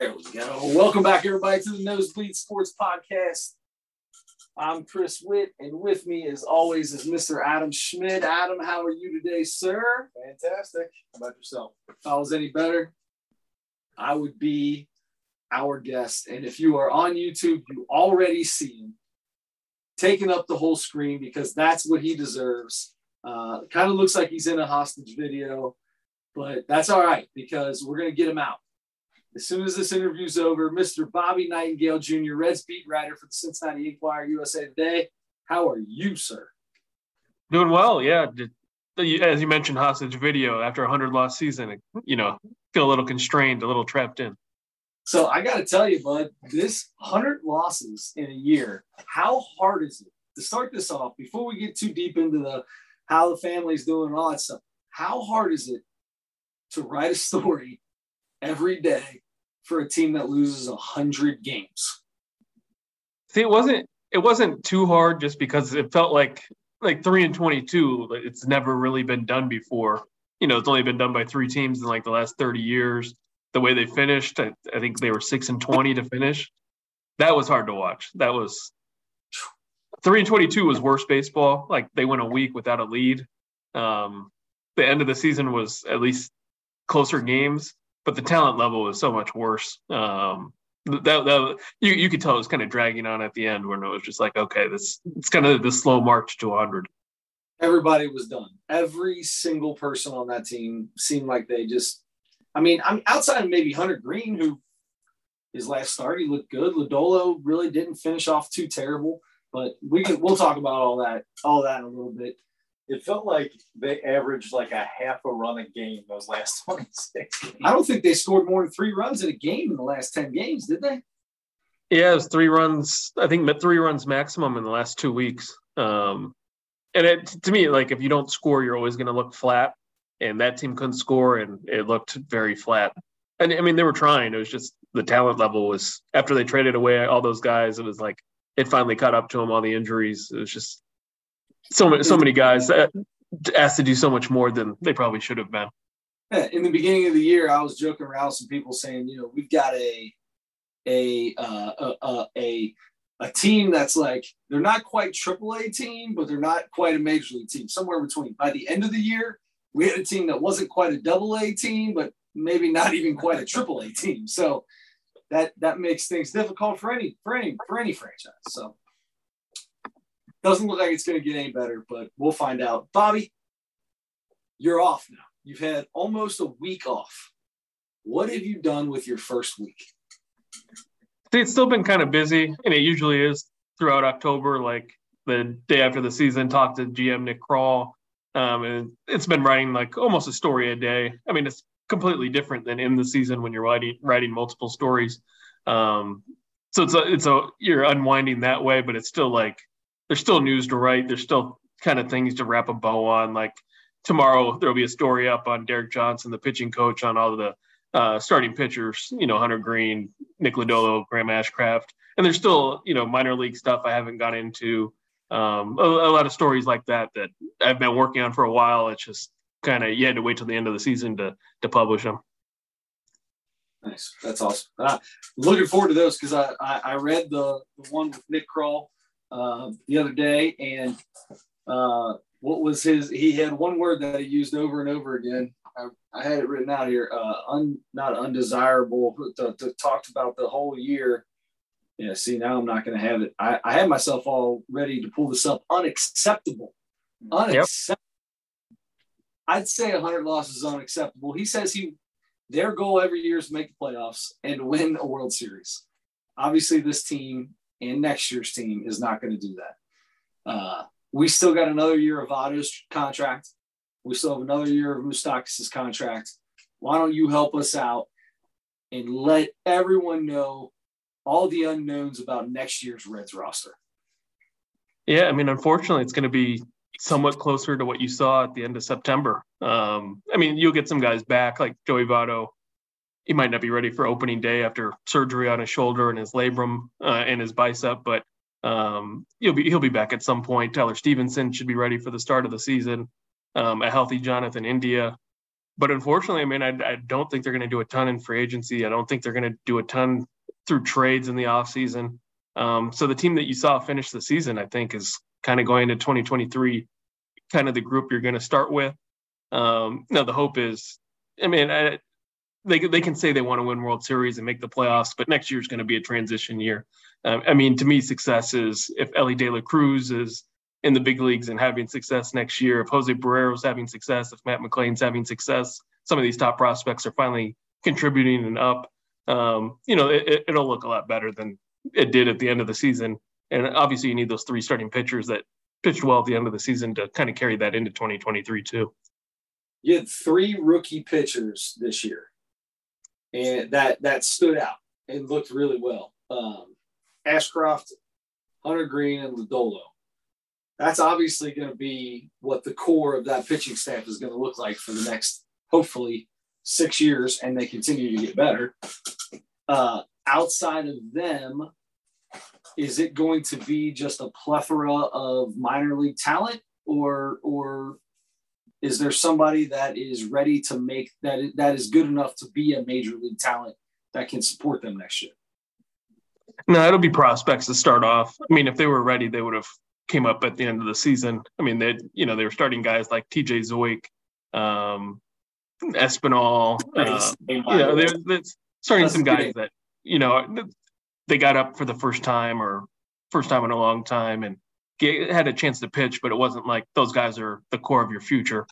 There we go. Welcome back, everybody, to the Nosebleed Sports Podcast. I'm Chris Witt, and with me, as always, is Mr. Adam Schmidt. Adam, how are you today, sir? Fantastic. How about yourself? If I was any better, I would be our guest. And if you are on YouTube, you already see him taking up the whole screen because that's what he deserves. Uh, kind of looks like he's in a hostage video, but that's all right because we're going to get him out. As soon as this interview's over, Mr. Bobby Nightingale Jr., Reds beat writer for the Cincinnati Enquirer USA Today. How are you, sir? Doing well, yeah. As you mentioned, hostage video after a 100 loss season, you know, feel a little constrained, a little trapped in. So I got to tell you, bud, this 100 losses in a year, how hard is it to start this off before we get too deep into the how the family's doing and all that stuff? How hard is it to write a story every day for a team that loses 100 games? See, it wasn't it wasn't too hard just because it felt like like 3 and 22 it's never really been done before. You know, it's only been done by three teams in like the last 30 years the way they finished. I, I think they were six and twenty to finish. That was hard to watch. That was three and twenty-two was worse baseball. Like they went a week without a lead. Um, the end of the season was at least closer games, but the talent level was so much worse. Um, that, that you you could tell it was kind of dragging on at the end when it was just like, okay, this it's kind of the slow march to 100. Everybody was done. Every single person on that team seemed like they just I mean, I'm outside of maybe Hunter Greene, who his last start he looked good. Lodolo really didn't finish off too terrible, but we can we'll talk about all that all that in a little bit. It felt like they averaged like a half a run a game those last 26. I don't think they scored more than three runs in a game in the last 10 games, did they? Yeah, it was three runs. I think three runs maximum in the last two weeks. Um, and it, to me, like if you don't score, you're always going to look flat and that team couldn't score and it looked very flat. And I mean, they were trying. It was just the talent level was after they traded away all those guys. It was like it finally caught up to them. All the injuries. It was just so many, so many guys asked to do so much more than they probably should have been. In the beginning of the year, I was joking around with some people saying, you know, we've got a a uh, a, a a team that's like they're not quite AAA team, but they're not quite a major league team, somewhere between. By the end of the year, we had a team that wasn't quite a double A team, but maybe not even quite a triple A team. So that that makes things difficult for any for any for any franchise. So doesn't look like it's going to get any better, but we'll find out. Bobby, you're off now. You've had almost a week off. What have you done with your first week? It's still been kind of busy, and it usually is throughout October. Like the day after the season, talked to GM Nick Krall um, and it's been writing like almost a story a day. I mean, it's completely different than in the season when you're writing writing multiple stories. Um, so it's a, it's a you're unwinding that way, but it's still like there's still news to write. There's still kind of things to wrap a bow on. Like tomorrow there'll be a story up on Derek Johnson, the pitching coach, on all of the uh, starting pitchers. You know, Hunter Greene, Nick Lodolo, Graham Ashcraft, and there's still you know minor league stuff I haven't got into um, a, a, lot of stories like that that I've been working on for a while. It's just kind of you had to wait till the end of the season to to publish them. Nice, that's awesome. Uh, looking forward to those because I, I, I read the, the one with Nick Krall uh, the other day, and uh, what was his? He had one word that he used over and over again. I, I had it written out here. Uh, un, not undesirable. To, to talked about the whole year yeah, see, now I'm not going to have it. I, I had myself all ready to pull this up. Unacceptable. Unacceptable. Yep. I'd say 100 losses is unacceptable. He says he their goal every year is to make the playoffs and win a World Series. Obviously, this team and next year's team is not going to do that. Uh, we still got another year of Votto's contract. We still have another year of Moustakas' contract. Why don't you help us out and let everyone know all the unknowns about next year's Reds roster. Yeah, I mean, unfortunately, it's going to be somewhat closer to what you saw at the end of September. Um, I mean, you'll get some guys back, like Joey Votto. He might not be ready for opening day after surgery on his shoulder and his labrum uh, and his bicep, but um, he'll be he'll be back at some point. Tyler Stephenson should be ready for the start of the season. Um, a healthy Jonathan India, but unfortunately, I mean, I, I don't think they're going to do a ton in free agency. I don't think they're going to do a ton through trades in the offseason. Um, so the team that you saw finish the season, I think, is kind of going into 2023, kind of the group you're going to start with. Um, now the hope is, I mean, I, they they can say they want to win World Series and make the playoffs, but next year is going to be a transition year. Um, I mean, to me, success is if Elly De La Cruz is in the big leagues and having success next year, if Jose Barrero's having success, if Matt McLain's having success, some of these top prospects are finally contributing and up. Um, you know, it, it'll look a lot better than it did at the end of the season. And obviously, you need those three starting pitchers that pitched well at the end of the season to kind of carry that into 2023 too. You had three rookie pitchers this year, and that that stood out and looked really well. Um, Ashcraft, Hunter Greene, and Lodolo. That's obviously going to be what the core of that pitching staff is going to look like for the next, hopefully, six years, and they continue to get better. Uh, outside of them, is it going to be just a plethora of minor league talent, or or is there somebody that is ready to make that that is good enough to be a major league talent that can support them next year? No, it'll be prospects to start off. I mean, if they were ready, they would have came up at the end of the season. I mean, they you know they were starting guys like T.J. Zeuch, um, Espinal. Uh, you know, they're, they're starting some guys that you know they got up for the first time or first time in a long time and had a chance to pitch, but it wasn't like those guys are the core of your future.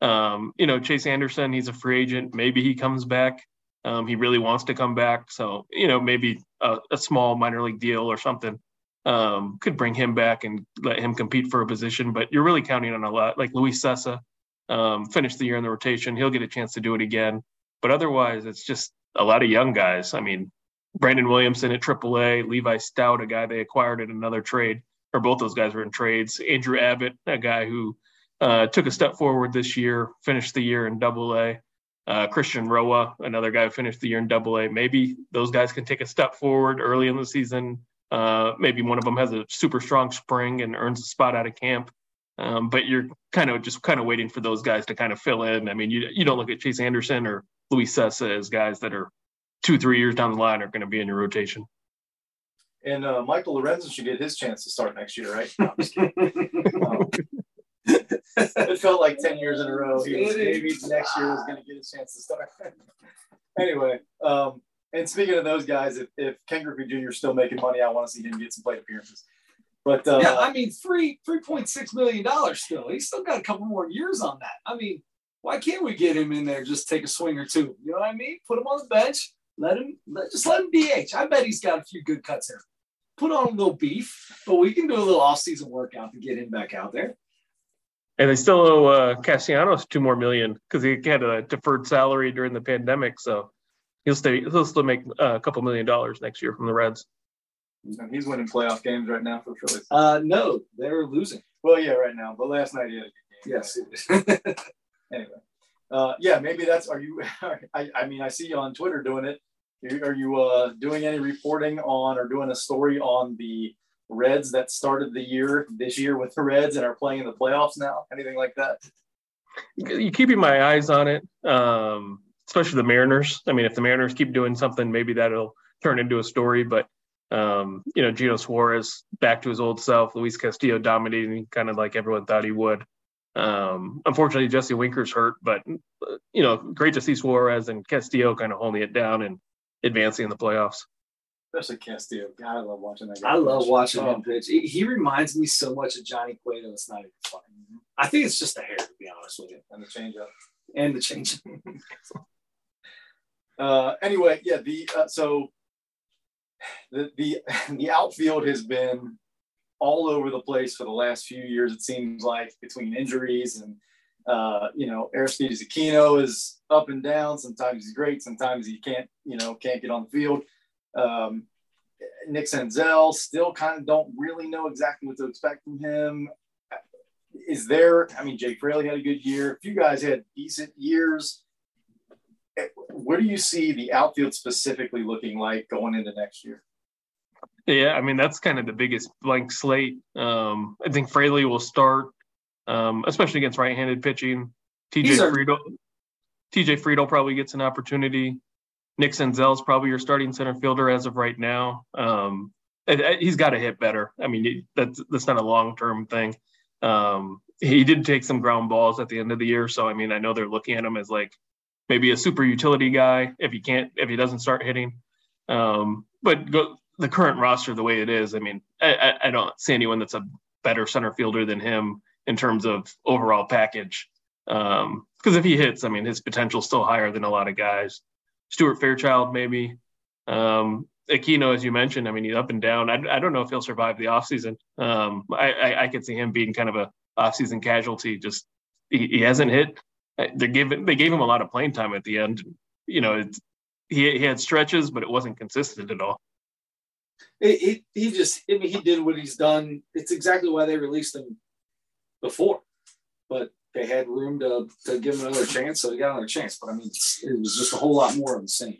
Um, you know, Chase Anderson, he's a free agent. Maybe he comes back. Um, he really wants to come back. So, you know, maybe a, a small minor league deal or something um, could bring him back and let him compete for a position. But you're really counting on a lot like Luis Cessa um, finished the year in the rotation. He'll get a chance to do it again. But otherwise, it's just a lot of young guys. I mean, Brandon Williamson at AAA, Levi Stoudt, a guy they acquired in another trade, or both those guys were in trades. Andrew Abbott, a guy who uh, took a step forward this year, finished the year in Double A. Uh, Christian Roa, another guy who finished the year in Double A. Maybe those guys can take a step forward early in the season. Uh, maybe one of them has a super strong spring and earns a spot out of camp. Um, but you're kind of just kind of waiting for those guys to kind of fill in. I mean, you you don't look at Chase Anderson or Luis Cessa as guys that are two, three years down the line are going to be in your rotation. And uh, Michael Lorenzen should get his chance to start next year, right? No, um, it felt like 10 years in a row. He was, maybe next year was going to get a chance to start. anyway, um, and speaking of those guys, if, if Ken Griffey Jr. is still making money, I want to see him get some plate appearances. But uh, yeah, I mean, three three point six million dollars still. He's still got a couple more years on that. I mean, why can't we get him in there? Just take a swing or two. You know what I mean? Put him on the bench. Let him let, just let him DH. I bet he's got a few good cuts here. Put on a little beef, but we can do a little off-season workout to get him back out there. And they still owe uh, Castellanos two more million because he had a deferred salary during the pandemic, so he'll stay. He'll still make uh, a couple million dollars next year from the Reds. And he's winning playoff games right now for Phillies. Uh, no, they're losing. Well, yeah, right now. But last night he had a good game. Yes. anyway, uh, yeah, maybe that's. Are you? I, I mean, I see you on Twitter doing it. Are you uh, doing any reporting on or doing a story on the Reds that started the year this year with the Reds and are playing in the playoffs now? Anything like that? You're keeping my eyes on it, um, especially the Mariners. I mean, if the Mariners keep doing something, maybe that'll turn into a story. But um, you know, Geno Suarez back to his old self, Luis Castillo dominating, kind of like everyone thought he would. Um, unfortunately, Jesse Winker's hurt, but you know, great to see Suarez and Castillo kind of holding it down and advancing in the playoffs. Especially Castillo. God, I love watching that guy. I love watching oh. him pitch. He, he, reminds me so much of Johnny Cueto. It's not even funny. I think it's just the hair, to be honest with you, and the changeup, and the change. uh, anyway, yeah. The uh, so the the the outfield has been all over the place for the last few years. It seems like between injuries and uh, you know, Aristides Aquino is up and down. Sometimes he's great. Sometimes he can't, you know, can't get on the field. Um, Nick Senzel still kind of don't really know exactly what to expect from him. Is there, I mean, Jake Fraley had a good year. If you guys had decent years, where do you see the outfield specifically looking like going into next year? Yeah, I mean that's kind of the biggest blank slate. Um, I think Fraley will start, um, especially against right-handed pitching. TJ Friedl. TJ Friedl probably gets an opportunity. Nick Senzel is probably your starting center fielder as of right now. Um, he's got to hit better. I mean, that's that's not a long term thing. Um, he did take some ground balls at the end of the year, so I mean, I know they're looking at him as like maybe a super utility guy if he can't if he doesn't start hitting. Um, but go, the current roster the way it is, I mean, I, I don't see anyone that's a better center fielder than him in terms of overall package. Because um, if he hits, I mean, his potential's still higher than a lot of guys. Stuart Fairchild, maybe. Um, Aquino, as you mentioned, I mean, he's up and down. I, I don't know if he'll survive the offseason. Um, I, I, I could see him being kind of a offseason casualty. Just he, he hasn't hit. They gave they gave him a lot of playing time at the end. You know, he he had stretches, but it wasn't consistent at all. It, it, he just, I mean, he did what he's done. It's exactly why they released him before, but they had room to, to give him another chance, so he got another chance. But I mean, it was just a whole lot more of the same,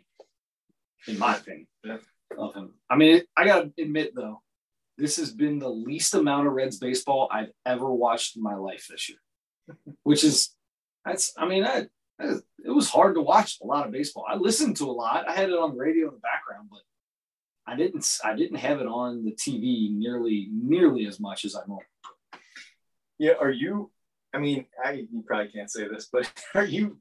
in my opinion, of him. I mean, I gotta admit though, this has been the least amount of Reds baseball I've ever watched in my life this year, which is that's. I mean, I, it was hard to watch a lot of baseball. I listened to a lot. I had it on the radio in the background, but I didn't. I didn't have it on the TV nearly nearly as much as I normally. Yeah, are you? I mean, I you probably can't say this, but are you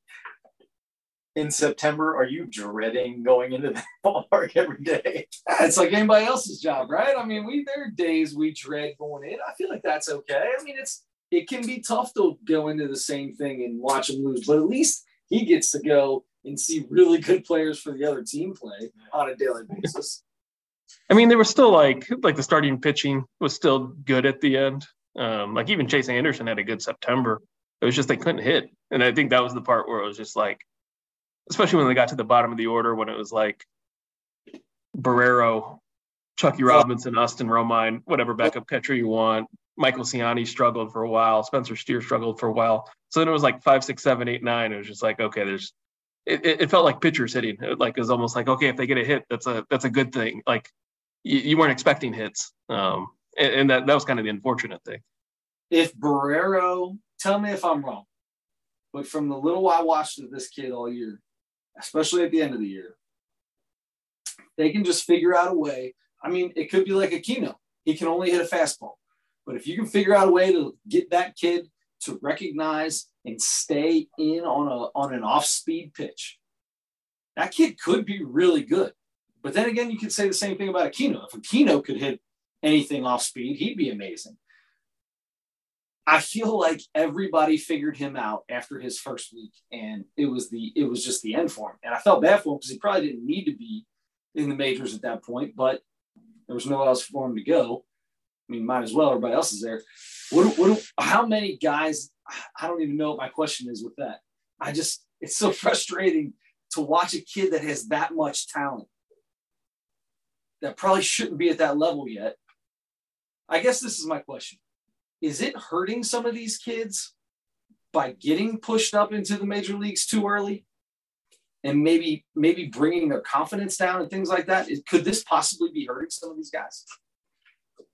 in September? Are you dreading going into the ballpark every day? It's like anybody else's job, right? I mean, we there are days we dread going in. I feel like that's okay. I mean, it's it can be tough to go into the same thing and watch them lose, but at least he gets to go and see really good players for the other team play on a daily basis. I mean, they were still like like the starting pitching was still good at the end. Um, like even Chase Anderson had a good September. It was just they couldn't hit, and I think that was the part where it was just like, especially when they got to the bottom of the order, when it was like Barrero, Chuckie Robinson, Austin Romine, whatever backup catcher you want. Michael Siani struggled for a while. Spencer Steer struggled for a while. So then it was like five, six, seven, eight, nine. It was just like okay, there's. It, it felt like pitchers hitting. It like it was almost like okay, if they get a hit, that's a that's a good thing. Like you, you weren't expecting hits. Um, and, and that, that was kind of the unfortunate thing. If Barrero, tell me if I'm wrong, but from the little I watched of this kid all year, especially at the end of the year, they can just figure out a way. I mean, it could be like a Aquino. He can only hit a fastball. But if you can figure out a way to get that kid to recognize and stay in on a on an off-speed pitch, that kid could be really good. But then again, you could say the same thing about Aquino. If Aquino could hit anything off speed, he'd be amazing. I feel like everybody figured him out after his first week, and it was the it was just the end for him. And I felt bad for him because he probably didn't need to be in the majors at that point, but there was nowhere else for him to go. I mean, might as well. Everybody else is there. What, what, how many guys? I don't even know what my question is with that. I just, it's so frustrating to watch a kid that has that much talent that probably shouldn't be at that level yet. I guess this is my question. Is it hurting some of these kids by getting pushed up into the major leagues too early? And maybe maybe bringing their confidence down and things like that. Could this possibly be hurting some of these guys?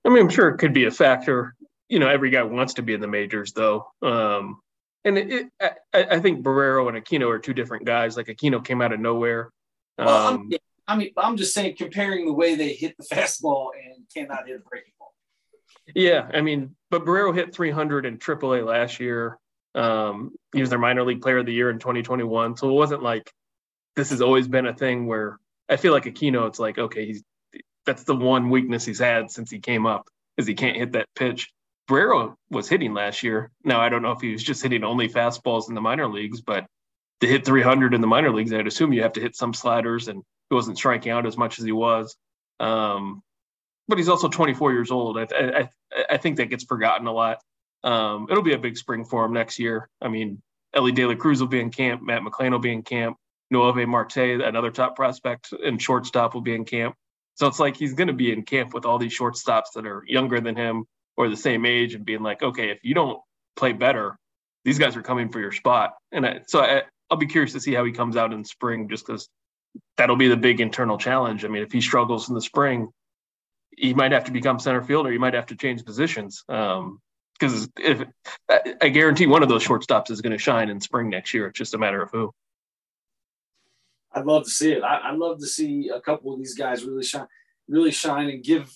I mean, I'm sure it could be a factor. You know, every guy wants to be in the majors, though. Um, and it, it, I, I, think Barrero and Aquino are two different guys. Like Aquino came out of nowhere. Um, well, I mean, I'm just saying, comparing the way they hit the fastball and cannot hit a breaking. Yeah, I mean, but Barrero hit 300 in AAA last year. Um, he was their minor league player of the year in 2021. So it wasn't like this has always been a thing where I feel like Aquino, it's like, okay, he's that's the one weakness he's had since he came up is he can't hit that pitch. Barrero was hitting last year. Now I don't know if he was just hitting only fastballs in the minor leagues, but to hit 300 in the minor leagues, I'd assume you have to hit some sliders and he wasn't striking out as much as he was. Um, but he's also 24 years old. I, I, I think that gets forgotten a lot. Um, it'll be a big spring for him next year. I mean, Elly De La Cruz will be in camp. Matt McLain will be in camp. Noelvi Marte, another top prospect and shortstop, will be in camp. So it's like he's going to be in camp with all these shortstops that are younger than him or the same age and being like, okay, if you don't play better, these guys are coming for your spot. And I, so I, I'll be curious to see how he comes out in spring just because that'll be the big internal challenge. I mean, if he struggles in the spring, he might have to become center fielder. He might have to change positions. Um, because if I guarantee one of those shortstops is going to shine in spring next year, it's just a matter of who. I'd love to see it. I, would love to see a couple of these guys really shine, really shine, and give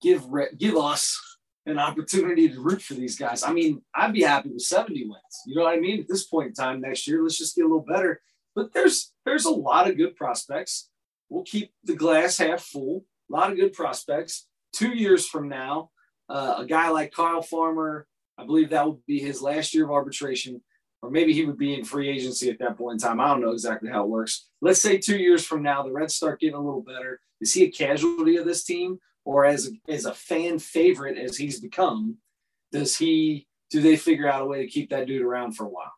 give give us an opportunity to root for these guys. I mean, I'd be happy with 70 wins. You know what I mean? At this point in time next year, let's just get a little better. But there's there's a lot of good prospects. We'll keep the glass half full. A lot of good prospects. Two years from now, uh, a guy like Kyle Farmer, I believe that would be his last year of arbitration, or maybe he would be in free agency at that point in time. I don't know exactly how it works. Let's say two years from now, the Reds start getting a little better. Is he a casualty of this team, or as a, as a fan favorite as he's become, does he do they figure out a way to keep that dude around for a while?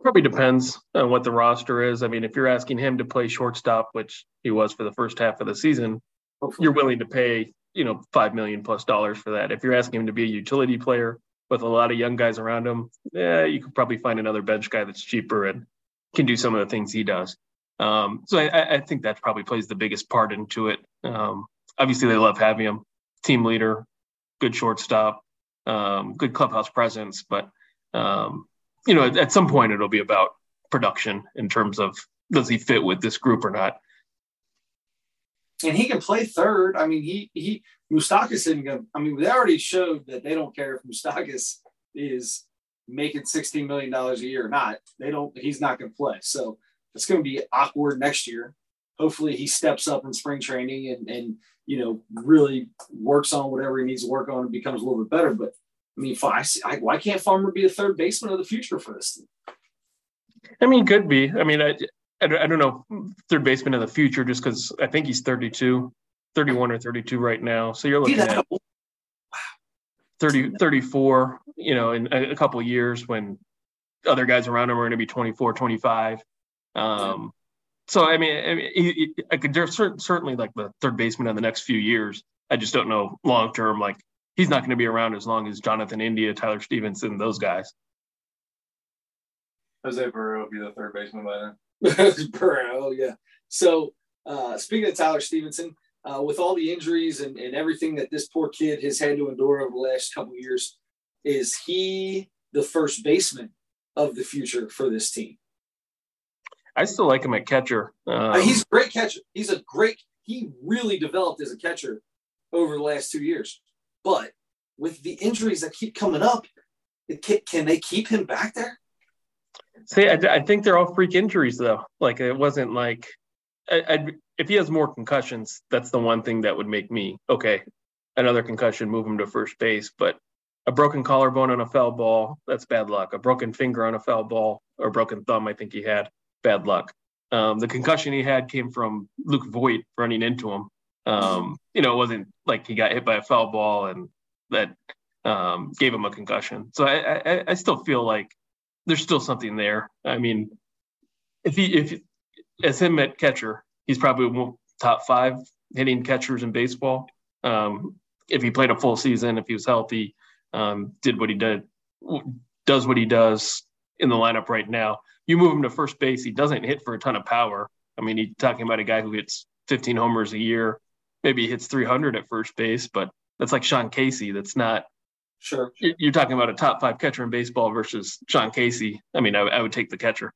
Probably depends on what the roster is. I mean, if you're asking him to play shortstop, which he was for the first half of the season, Hopefully. you're willing to pay, you know, five million plus dollars for that. If you're asking him to be a utility player with a lot of young guys around him, yeah, you could probably find another bench guy that's cheaper and can do some of the things he does. Um, so I, I, think that probably plays the biggest part into it. Um, obviously they love having him. Team leader, good shortstop, um, good clubhouse presence. But um, you know, at, at, some point it'll be about production in terms of does he fit with this group or not. And he can play third. I mean, he he Moustakas isn't going. I mean, they already showed that they don't care if Moustakas is making sixteen million dollars a year or not. They don't. He's not going to play. So it's going to be awkward next year. Hopefully, he steps up in spring training and and you know, really works on whatever he needs to work on and becomes a little bit better. But I mean, I, I, why can't Farmer be a third baseman of the future for this team? I mean, could be. I mean, I, I, I don't know, third baseman of the future, just because I think he's 32, 31 or 32 right now. So you're looking at 30, 34, you know, in a, a couple years when other guys around him are going to be 24, 25. Um, so I mean, I, mean, he, he, I could there's certainly like the third baseman in the next few years. I just don't know long term. Like he's not going to be around as long as Jonathan India, Tyler Stephenson, those guys. Jose Burrow will be the third baseman by then. Burrow, yeah. So uh, speaking of Tyler Stephenson, uh, with all the injuries and, and everything that this poor kid has had to endure over the last couple years, is he the first baseman of the future for this team? I still like him at catcher. Um, he's a great catcher. He's a great. He really developed as a catcher over the last two years. But with the injuries that keep coming up, can, can they keep him back there? See, I, I, think they're all freak injuries though. Like it wasn't like I, if he has more concussions, that's the one thing that would make me okay. Another concussion, move him to first base. But a broken collarbone on a foul ball, that's bad luck. A broken finger on a foul ball or broken thumb, I think he had bad luck. Um, the concussion he had came from Luke Voit running into him. Um, you know, it wasn't like he got hit by a foul ball and that um, gave him a concussion. So I, I, I, still feel like there's still something there. I mean, if he if as him at catcher, he's probably one top five hitting catchers in baseball. Um, if he played a full season, if he was healthy, um, did what he did, does what he does in the lineup right now, you move him to first base, he doesn't hit for a ton of power. I mean, he's talking about a guy who hits 15 homers a year, maybe he hits 300 at first base, but that's like Sean Casey. That's not. Sure. You're talking about a top five catcher in baseball versus Sean Casey. I mean, I, I would take the catcher.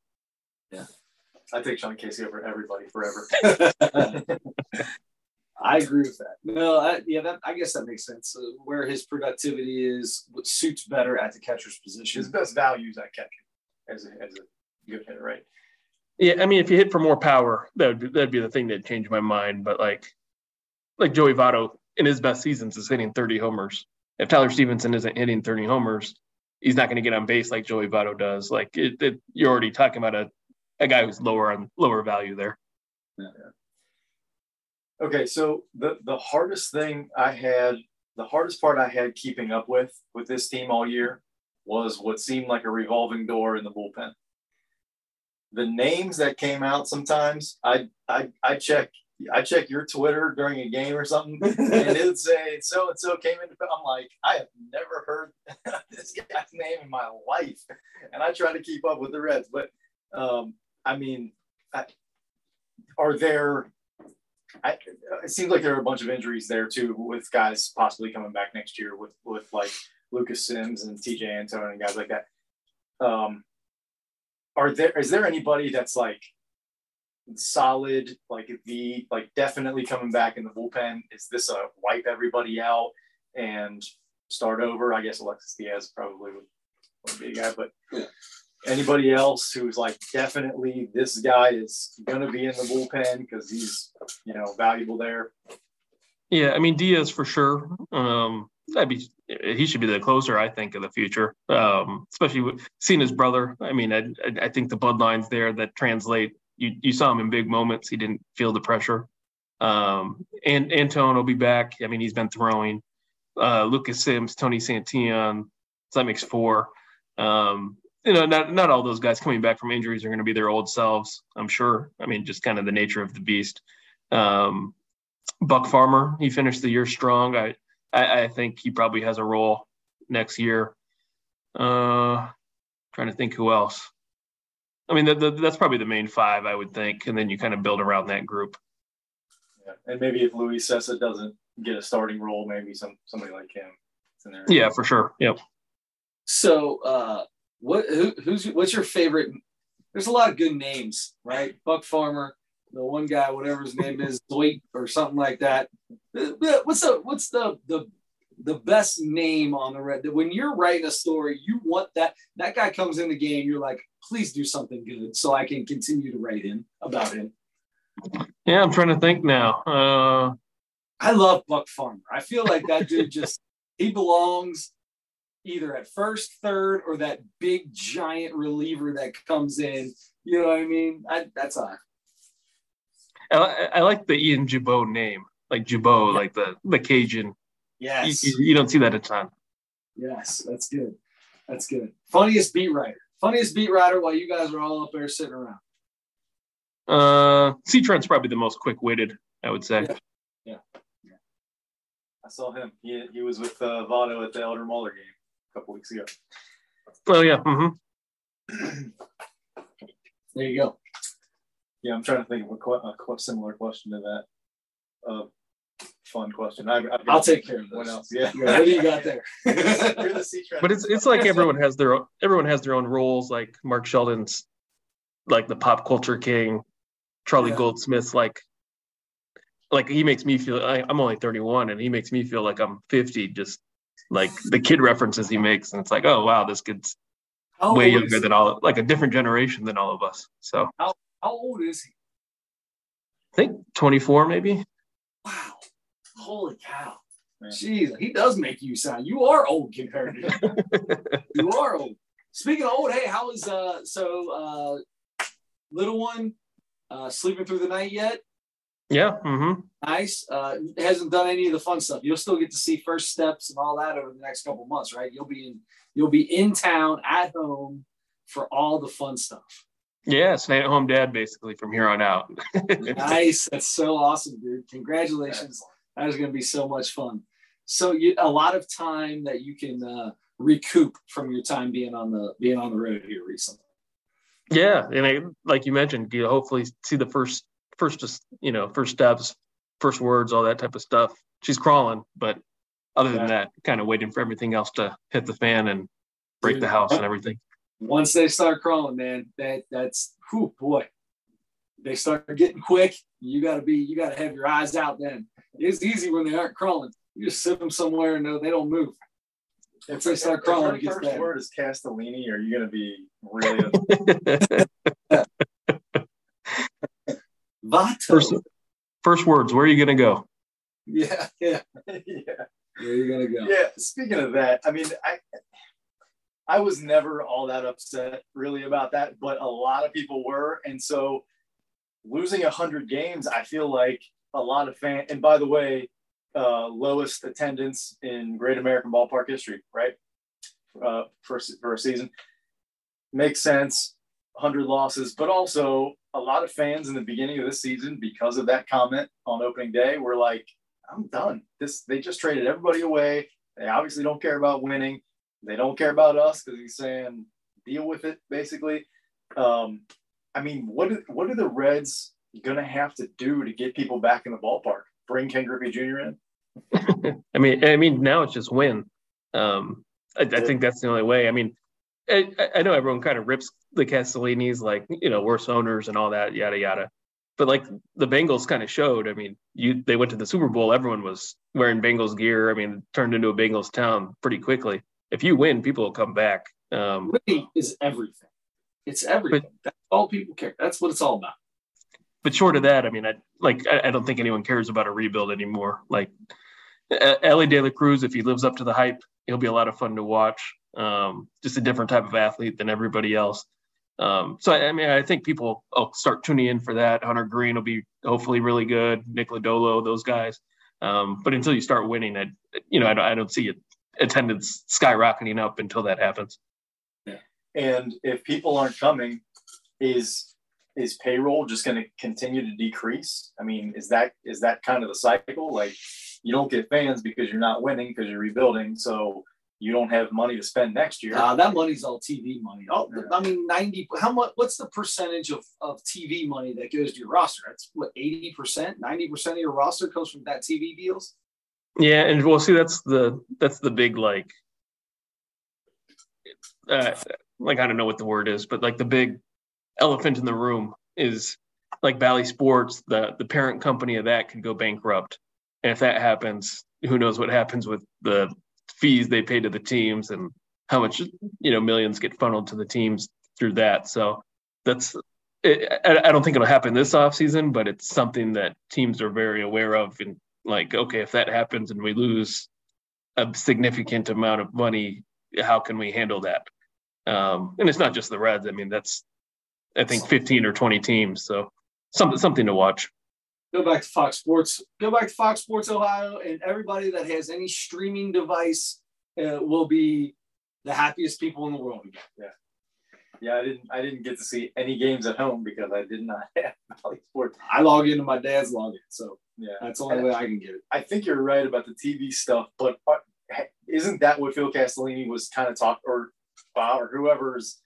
Yeah. I take Sean Casey over everybody forever. I agree with that. No, I, yeah, that, I guess that makes sense. Uh, where his productivity is, what suits better at the catcher's position. His best values at catcher as a, as a good hitter, right? Yeah, I mean, if you hit for more power, that would be, that'd be the thing that changed my mind. But like, like Joey Votto in his best seasons is hitting 30 homers. If Tyler Stephenson isn't hitting 30 homers, he's not going to get on base like Joey Votto does. Like, it, it, you're already talking about a, a guy who's lower on lower value there. Yeah. Okay, so the the hardest thing I had, the hardest part I had keeping up with with this team all year was what seemed like a revolving door in the bullpen the names that came out sometimes, I I I check I check your Twitter during a game or something, and it would say so and so came into. I'm like, I have never heard this guy's name in my life, and I try to keep up with the Reds. But um, I mean, I, are there? I, it seems like there are a bunch of injuries there too, with guys possibly coming back next year with with like Lucas Sims and Tejay Antone and guys like that. Um, are there is there anybody that's like solid, like the like definitely coming back in the bullpen? Is this a wipe everybody out and start over? I guess Alexis Diaz probably would, would be a guy, but Yeah. anybody else who's like definitely this guy is gonna be in the bullpen because he's you know valuable there. Yeah, I mean Diaz for sure. Um, that'd be he should be the closer, I think, of the future. Um, especially with, seeing his brother. I mean, I, I I think the bloodlines there that translate. You you saw him in big moments. He didn't feel the pressure. Um, and Antone will be back. I mean, he's been throwing. Uh, Lucas Sims, Tony Santillan, so that makes four. Um, you know, not not all those guys coming back from injuries are going to be their old selves. I'm sure. I mean, just kind of the nature of the beast. Um, Buck Farmer, he finished the year strong. I, I, I think he probably has a role next year. Uh, trying to think who else. I mean, the, the, that's probably the main five, I would think, and then you kind of build around that group. Yeah. And maybe if Luis Cessa doesn't get a starting role, maybe some somebody like him. is. Yeah, for sure. Yep. So, uh, what who, who's what's your favorite? There's a lot of good names, right? Buck Farmer, the one guy, whatever his name is, Zoit or something like that. Uh, What's the what's the the the best name on the red? When you're writing a story, you want that that guy comes in the game. You're like, please do something good, so I can continue to write him about him. Yeah, I'm trying to think now. Uh, I love Buck Farmer. I feel like that dude just he belongs either at first, third, or that big giant reliever that comes in. You know what I mean? I, that's a I, li- I like the Ian Gibaut name, like Gibaut, like the the Cajun. Yes, you, you don't see that a ton. yes, that's good. That's good. Funniest beat writer, funniest beat writer while you guys are all up there sitting around. Uh, C Trent's probably the most quick witted, I would say. Yeah. I saw him. He, he was with uh, Votto at the Elder Muller game a couple weeks ago. Oh yeah. Mm-hmm. There you go. Yeah, I'm trying to think of a, a que- similar question to that. Uh, fun question. I, I've got I'll take care of What else? Yeah. Yeah, what do you got there? You're the sea But it's it's like everyone has their own, everyone has their own roles. Like Mark Sheldon's like the pop culture king. Charlie Yeah. Goldsmith's like like he makes me feel I, I'm only 31 and he makes me feel like I'm 50. Just like the kid references he makes, and it's like, oh wow, this kid's How way younger than all like a different generation than all of us. So How old is he? I think 24 maybe. Wow. Holy cow. Man. Jeez, he does make you sound you are old compared to him. you are old. Speaking of old, hey, how is uh so uh little one uh sleeping through the night yet? Yeah. Mm-hmm. Nice. Uh hasn't done any of the fun stuff. You'll still get to see first steps and all that over the next couple months, right? You'll be in you'll be in town at home for all the fun stuff. Yeah, stay at home dad basically from here on out. nice. That's so awesome, dude. Congratulations. That is going to be so much fun. So you a lot of time that you can uh, recoup from your time being on the being on the road here recently. Yeah, and I, like you mentioned, you hopefully see the first, first, just you know, first steps, first words, all that type of stuff. She's crawling, but other than Yeah. that, kind of waiting for everything else to hit the fan and break the house and everything. Once they start crawling, man, that that's whew, boy. They start getting quick. You got to be you got to have your eyes out. Then it's easy when they aren't crawling. You just sit them somewhere and uh, they don't move. If they start crawling, it If gets her first bad. word is Castellini, are you going to be really? Votto. first, first words. Where are you gonna go? Yeah, yeah. yeah. Where are you gonna go? Yeah. Speaking of that, I mean, I I was never all that upset really about that, but a lot of people were, and so losing a hundred games, I feel like a lot of fan. And by the way, uh, lowest attendance in Great American Ballpark history, right? Uh, for for a season makes sense. Hundred losses, but also a lot of fans in the beginning of this season, because of that comment on opening day, were like, "I'm done. This they just traded everybody away. They obviously don't care about winning. They don't care about us because he's saying deal with it, basically." Um, I mean, what are, what are the Reds gonna have to do to get people back in the ballpark? Bring Ken Griffey Jr. in? I mean, I mean, now it's just win. Um, I, I think that's the only way. I mean, I, I know everyone kind of rips the Castellinis, like you know, worse owners and all that, yada yada. But like the Bengals kind of showed, I mean, you they went to the Super Bowl, everyone was wearing Bengals gear. I mean, turned into a Bengals town pretty quickly. If you win, people will come back. Um, Winning is everything. It's everything. But, That's all people care. That's what it's all about. But short of that, I mean, I like I, I don't think anyone cares about a rebuild anymore. Like Elly De La Cruz, if he lives up to the hype, he'll be a lot of fun to watch. Um, just a different type of athlete than everybody else. Um, so I mean, I think people will start tuning in for that. Hunter Greene will be hopefully really good. Nick Lodolo, those guys. Um, but until you start winning, I, you know, I don't, I don't see attendance skyrocketing up until that happens. Yeah. And if people aren't coming, is is payroll just going to continue to decrease? I mean, is that is that kind of the cycle? Like, you don't get fans because you're not winning because you're rebuilding. So you don't have money to spend next year. Uh, that money's all TV money. Oh, I mean, 90, how much, what's the percentage of, of TV money that goes to your roster? That's what, 80%, 90% of your roster comes from that TV deals? Yeah. And we'll see, that's the, that's the big, like, uh, like, I don't know what the word is, but like the big elephant in the room is like Bally Sports, the, the parent company of that could go bankrupt. And if that happens, who knows what happens with the fees they pay to the teams and how much you know millions get funneled to the teams through that. So that's it, I don't think it'll happen this offseason, but it's something that teams are very aware of. And like, okay, if that happens and we lose a significant amount of money, how can we handle that? Um, and it's not just the Reds. I mean, that's I think 15 or 20 teams. So something something to watch go back to Fox Sports. Go back to Fox Sports Ohio, and everybody that has any streaming device uh, will be the happiest people in the world again. Yeah. Yeah, I didn't. I didn't get to see any games at home because I did not have Bally Sports. I log into my dad's login, so yeah, that's the only and way I can get it. I think you're right about the TV stuff, but uh, isn't that what Phil Castellini was kind of talking, or Bob, or whoever's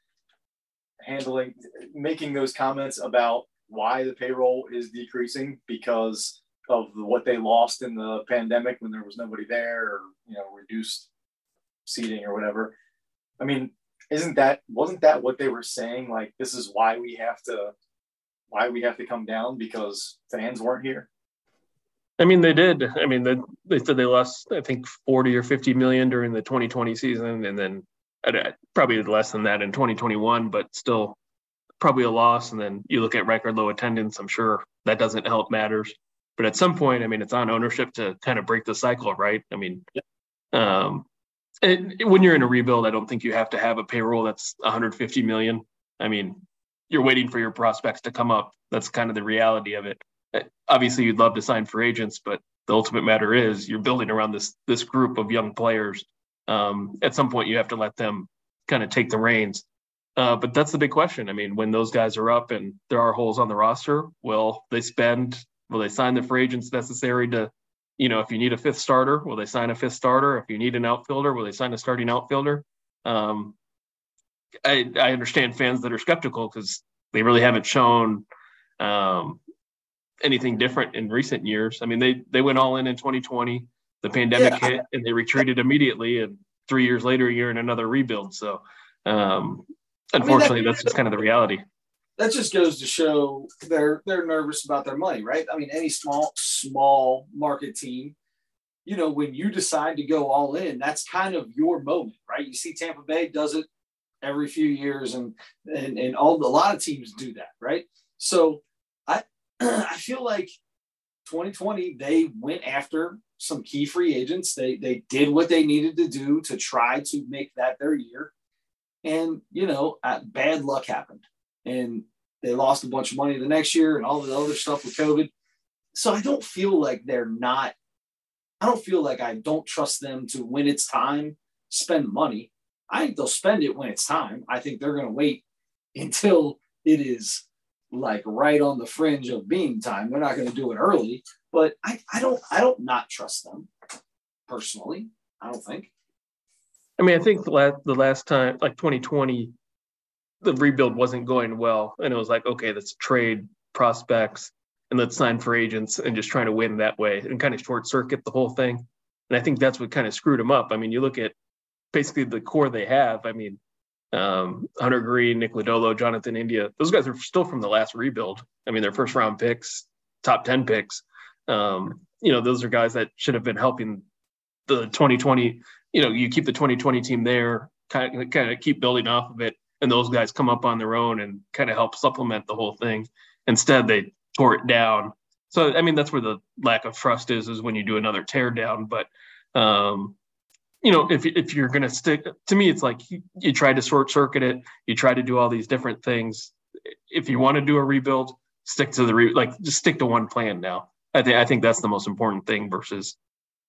handling, making those comments about why the payroll is decreasing because of what they lost in the pandemic when there was nobody there or you know reduced seating or whatever. I mean isn't that wasn't that what they were saying? Like this is why we have to why we have to come down because fans weren't here? I mean they did. I mean they, they said they lost i think 40 or 50 million during the 2020 season and then probably less than that in 2021 but still probably a loss. And then you look at record low attendance. I'm sure that doesn't help matters. But at some point, I mean, it's on ownership to kind of break the cycle, right? I mean, um, it, when you're in a rebuild, I don't think you have to have a payroll that's 150 million. I mean, you're waiting for your prospects to come up. That's kind of the reality of it. Uh, obviously, you'd love to sign for agents, but the ultimate matter is you're building around this this group of young players. Um, at some point, you have to let them kind of take the reins. Uh, but that's the big question. I mean, when those guys are up and there are holes on the roster, will they spend? Will they sign the free agents necessary to, you know, if you need a fifth starter, will they sign a fifth starter? If you need an outfielder, will they sign a starting outfielder? Um, I, I understand fans that are skeptical because they really haven't shown um, anything different in recent years. I mean, they they went all in in 2020. The pandemic yeah. hit and they retreated immediately, and three years later, you're in another rebuild. So um, Unfortunately, I mean, that, that's just kind of the reality. That just goes to show they're they're nervous about their money, right? I mean, any small small market team, you know, when you decide to go all in, that's kind of your moment, right? You see Tampa Bay does it every few years, and and and all a lot of teams do that, right? So I I feel like 2020 they went after some key free agents. They they did what they needed to do to try to make that their year. And, you know, bad luck happened. And they lost a bunch of money the next year and all the other stuff with COVID. So I don't feel like they're not, I don't feel like I don't trust them to when it's time, spend money. I think they'll spend it when it's time. I think they're going to wait until it is like right on the fringe of being time. They're not going to do it early, but I, I don't, I don't not trust them personally. I don't think. I mean, I think the last the last time, like 2020, the rebuild wasn't going well, and it was like, okay, let's trade prospects and let's sign for agents and just trying to win that way and kind of short circuit the whole thing. And I think that's what kind of screwed them up. I mean, you look at basically the core they have. I mean, um, Hunter Greene, Nick Lodolo, Jonathan India. Those guys are still from the last rebuild. I mean, they're first round picks, top 10 picks. Um, you know, those are guys that should have been helping the 2020. You know, you keep the 2020 team there, kind of, kind of keep building off of it, and those guys come up on their own and kind of help supplement the whole thing. Instead, they tore it down. So, I mean, that's where the lack of trust is, is when you do another tear down. But, um, you know, if if you're going to stick to me, it's like you, you try to short circuit it. You try to do all these different things. If you want to do a rebuild, stick to the re- like just stick to one plan now. I think I think that's the most important thing versus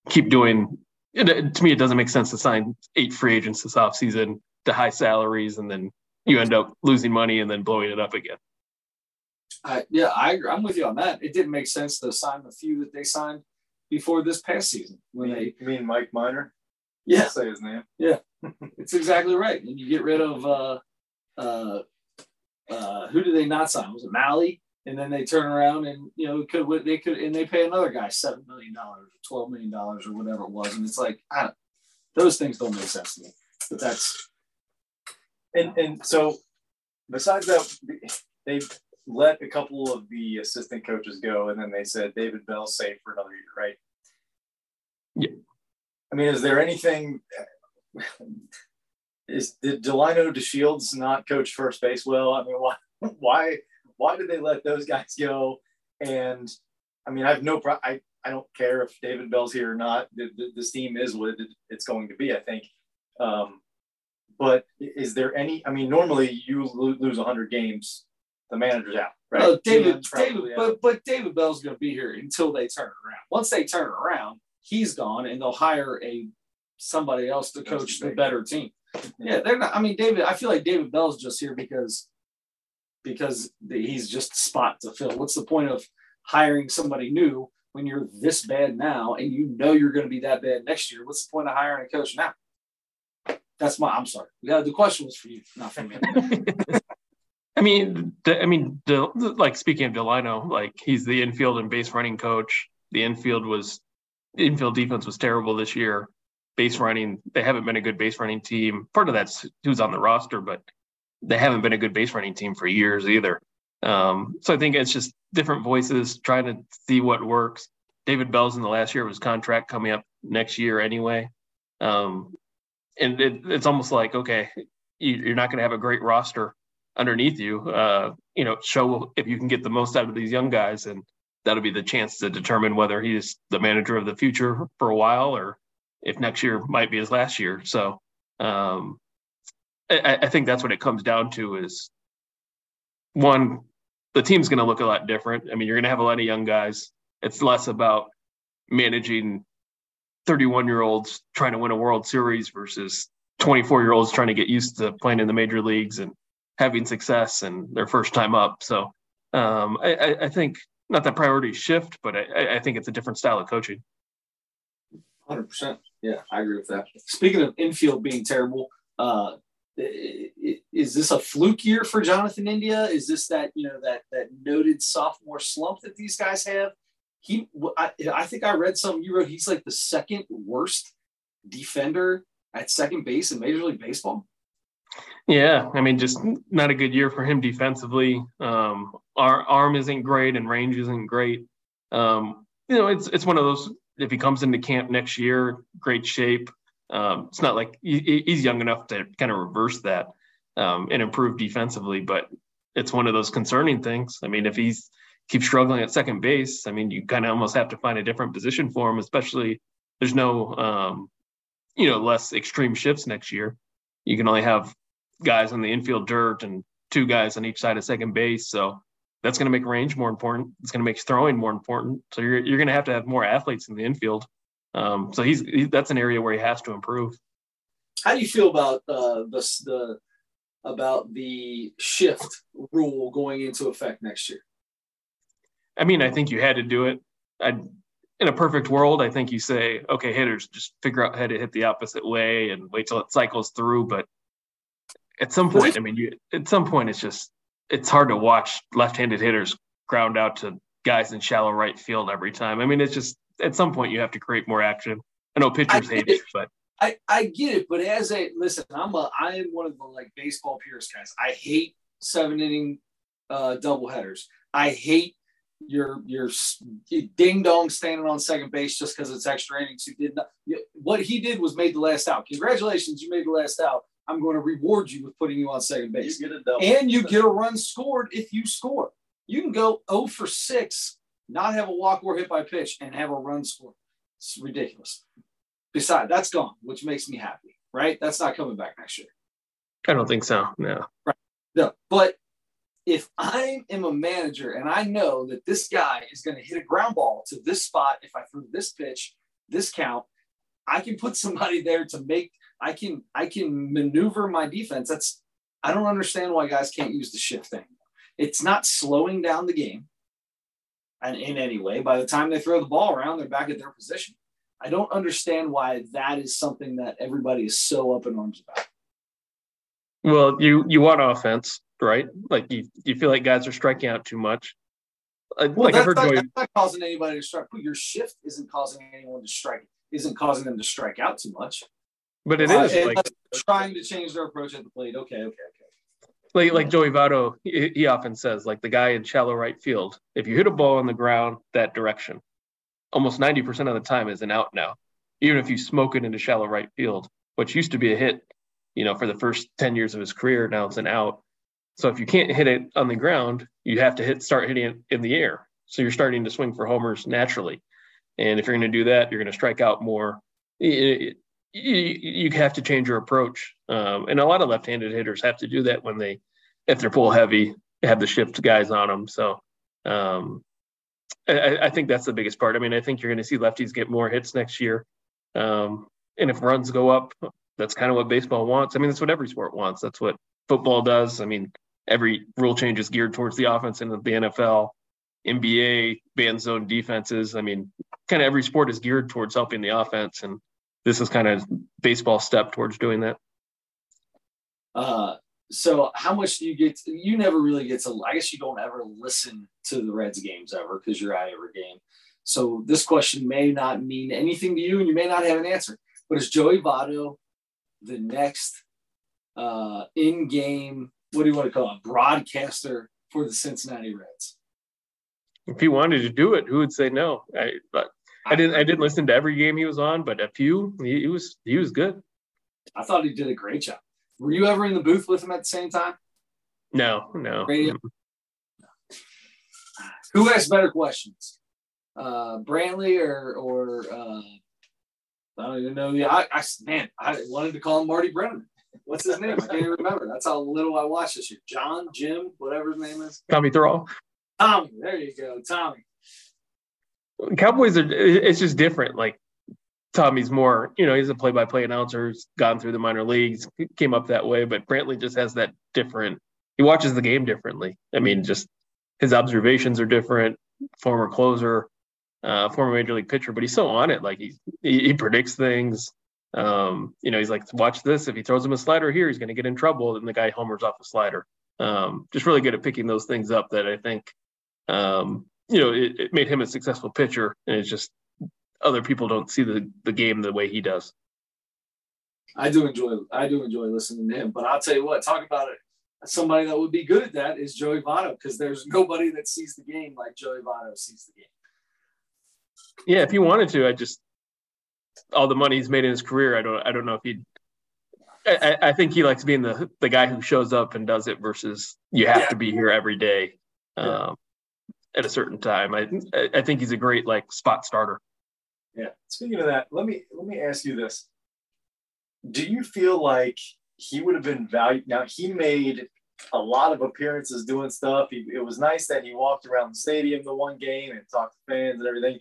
keep doing. It, to me, it doesn't make sense to sign eight free agents this offseason to high salaries and then you end up losing money and then blowing it up again. I, yeah, I agree. I'm with you on that. It didn't make sense to sign the few that they signed before this past season when they. You mean Mike Minor? Yeah. Say his name. Yeah, it's exactly right. And you get rid of uh, uh, uh, who did they not sign? Was it Mahle? And then they turn around and you know could they could and they pay another guy seven million dollars, or twelve million dollars, or whatever it was, and it's like I don't, those things don't make sense to me. But that's and and so besides that, they let a couple of the assistant coaches go, and then they said David Bell safe for another year, right? Yeah. I mean, is there anything? Is did Delino DeShields not coach first base well? I mean, why why why did they let those guys go? And I mean, I have no pro. I I don't care if David Bell's here or not. This team is what it's going to be. I think. Um, but is there any? I mean, normally you lose 100 games, the manager's out, right? Uh, David, David, but but David Bell's going to be here until they turn around. Once they turn around, he's gone, and they'll hire a somebody else to coach the better team. Yeah, they're not. I mean, David. I feel like David Bell's just here because because he's just a spot to fill. What's the point of hiring somebody new when you're this bad now and you know you're going to be that bad next year? What's the point of hiring a coach now? That's my. I'm sorry. Yeah, the question was for you, not for me. I mean, I mean, the, like speaking of Delino, like he's the infield and base running coach. The infield was infield defense was terrible this year. Base running, they haven't been a good base running team. Part of that's who's on the roster, but they haven't been a good base running team for years either. Um, so I think it's just different voices trying to see what works. David Bell's in the last year of his contract coming up next year anyway. Um, and it, it's almost like, okay, you, are not going to have a great roster underneath you. Uh, you know, show if you can get the most out of these young guys, and that'll be the chance to determine whether he's the manager of the future for a while or if next year might be his last year. So um, I, I think that's what it comes down to is one, the team's going to look a lot different. I mean, you're going to have a lot of young guys. It's less about managing 31 year olds trying to win a World Series versus 24 year olds trying to get used to playing in the major leagues and having success and their first time up. So um, I, I, think not that priorities shift, but I, I, think it's a different style of coaching. 100%. Yeah, I agree with that. Speaking of infield being terrible, uh, is this a fluke year for Jonathan India? Is this that you know that that noted sophomore slump that these guys have? He, I, I think I read something you wrote. He's like the second worst defender at second base in Major League Baseball. Yeah, I mean, just not a good year for him defensively. Um, our arm isn't great and range isn't great. Um, you know, it's it's one of those. If he comes into camp next year, great shape. Um, it's not like he, he's young enough to kind of reverse that um, and improve defensively, but it's one of those concerning things. I mean, if he's keeps struggling at second base, I mean, you kind of almost have to find a different position for him, especially there's no, um, you know, less extreme shifts next year. You can only have guys on the infield dirt and two guys on each side of second base. So that's going to make range more important. It's going to make throwing more important. So you're, you're going to have to have more athletes in the infield. Um, so he's he, that's an area where he has to improve. How do you feel about uh, the the about the shift rule going into effect next year? I mean, I think you had to do it. I, in a perfect world, I think you say, okay, hitters, just figure out how to hit the opposite way and wait till it cycles through. But at some point, I mean, you, at some point, it's just it's hard to watch left-handed hitters ground out to guys in shallow right field every time. I mean, it's just at some point you have to create more action. I know pitchers I hate it, but I, I get it, but as a listen, I'm a I am one of the like baseball purist guys. I hate seven inning uh, double headers. I hate your your ding dong standing on second base just because it's extra innings. Who did not? What he did was made the last out. Congratulations, you made the last out. I'm going to reward you with putting you on second base. You get a double. And you get a run scored if you score. You can go 0 for 6, not have a walk or hit by pitch, and have a run score. It's ridiculous. Besides, that's gone, which makes me happy, right? That's not coming back next year. I don't think so. No. Right. No. But if I am a manager and I know that this guy is going to hit a ground ball to this spot, if I threw this pitch, this count, I can put somebody there to make I can I can maneuver my defense. That's I don't understand why guys can't use the shift thing. It's not slowing down the game and in any way. By the time they throw the ball around, they're back at their position. I don't understand why that is something that everybody is so up in arms about. Well, you you want offense, right? Like you you feel like guys are striking out too much. Well, like that's, not, that's not causing anybody to strike. Your shift isn't causing anyone to strike. Isn't causing them to strike out too much. But it is uh, like trying to change their approach at the plate. Okay, okay, okay. Like like Joey Votto, he, often says, like the guy in shallow right field, if you hit a ball on the ground that direction, almost 90% of the time is an out now. Even if you smoke it into shallow right field, which used to be a hit, you know, for the first 10 years of his career, now it's an out. So if you can't hit it on the ground, you have to hit start hitting it in the air. So you're starting to swing for homers naturally. And if you're going to do that, you're going to strike out more. It, you, you have to change your approach. Um, and a lot of left-handed hitters have to do that when they, if they're pull heavy, have the shift guys on them. So um, I, I, think that's the biggest part. I mean, I think you're going to see lefties get more hits next year. Um, and if runs go up, that's kind of what baseball wants. I mean, that's what every sport wants. That's what football does. I mean, every rule change is geared towards the offense in the NFL, NBA, band zone defenses. I mean, kind of every sport is geared towards helping the offense. And this is kind of baseball step towards doing that. Uh, so how much do you get? To, you never really get to. I guess you don't ever listen to the Reds games ever because you're at every game. So this question may not mean anything to you, and you may not have an answer. But is Joey Votto the next uh, in-game? What do you want to call it? Broadcaster for the Cincinnati Reds. If he wanted to do it, who would say no? I, but I didn't. I didn't listen to every game he was on, but a few. He, he was. He was good. I thought he did a great job. Were you ever in the booth with him at the same time? No, no. Radio? Who asked better questions, uh, Brantley or or uh, I don't even know. Yeah, I, I man, I wanted to call him Marty Brennaman. What's his name? I can't even remember. That's how little I watched this year. John, Jim, whatever his name is. Tommy Thrall. Tommy, there you go, Tommy. Cowboys are it's just different. Like Tommy's more, you know, he's a play-by-play announcer. He's gone through the minor leagues, came up that way. But Brantley just has that different. He watches the game differently. I mean, just his observations are different. Former closer, uh, former major league pitcher, but he's so on it. Like he he, he predicts things. Um, you know, he's like, watch this. If he throws him a slider here, he's going to get in trouble. And the guy homers off a slider. Um, just really good at picking those things up that I think um, you know, it, it made him a successful pitcher, and it's just other people don't see the the game the way he does. I do enjoy I do enjoy listening to him, but I'll tell you what, talk about it. Somebody that would be good at that is Joey Votto because there's nobody that sees the game like Joey Votto sees the game. Yeah, if he wanted to, I just all the money he's made in his career, I don't I don't know if he'd I, I think he likes being the the guy who shows up and does it versus you have yeah. to be here every day. Yeah. Um, at a certain time. I I think he's a great like spot starter. Yeah. Speaking of that, let me let me ask you this: Do you feel like he would have been valued? Now he made a lot of appearances doing stuff. He, it was nice that he walked around the stadium the one game and talked to fans and everything.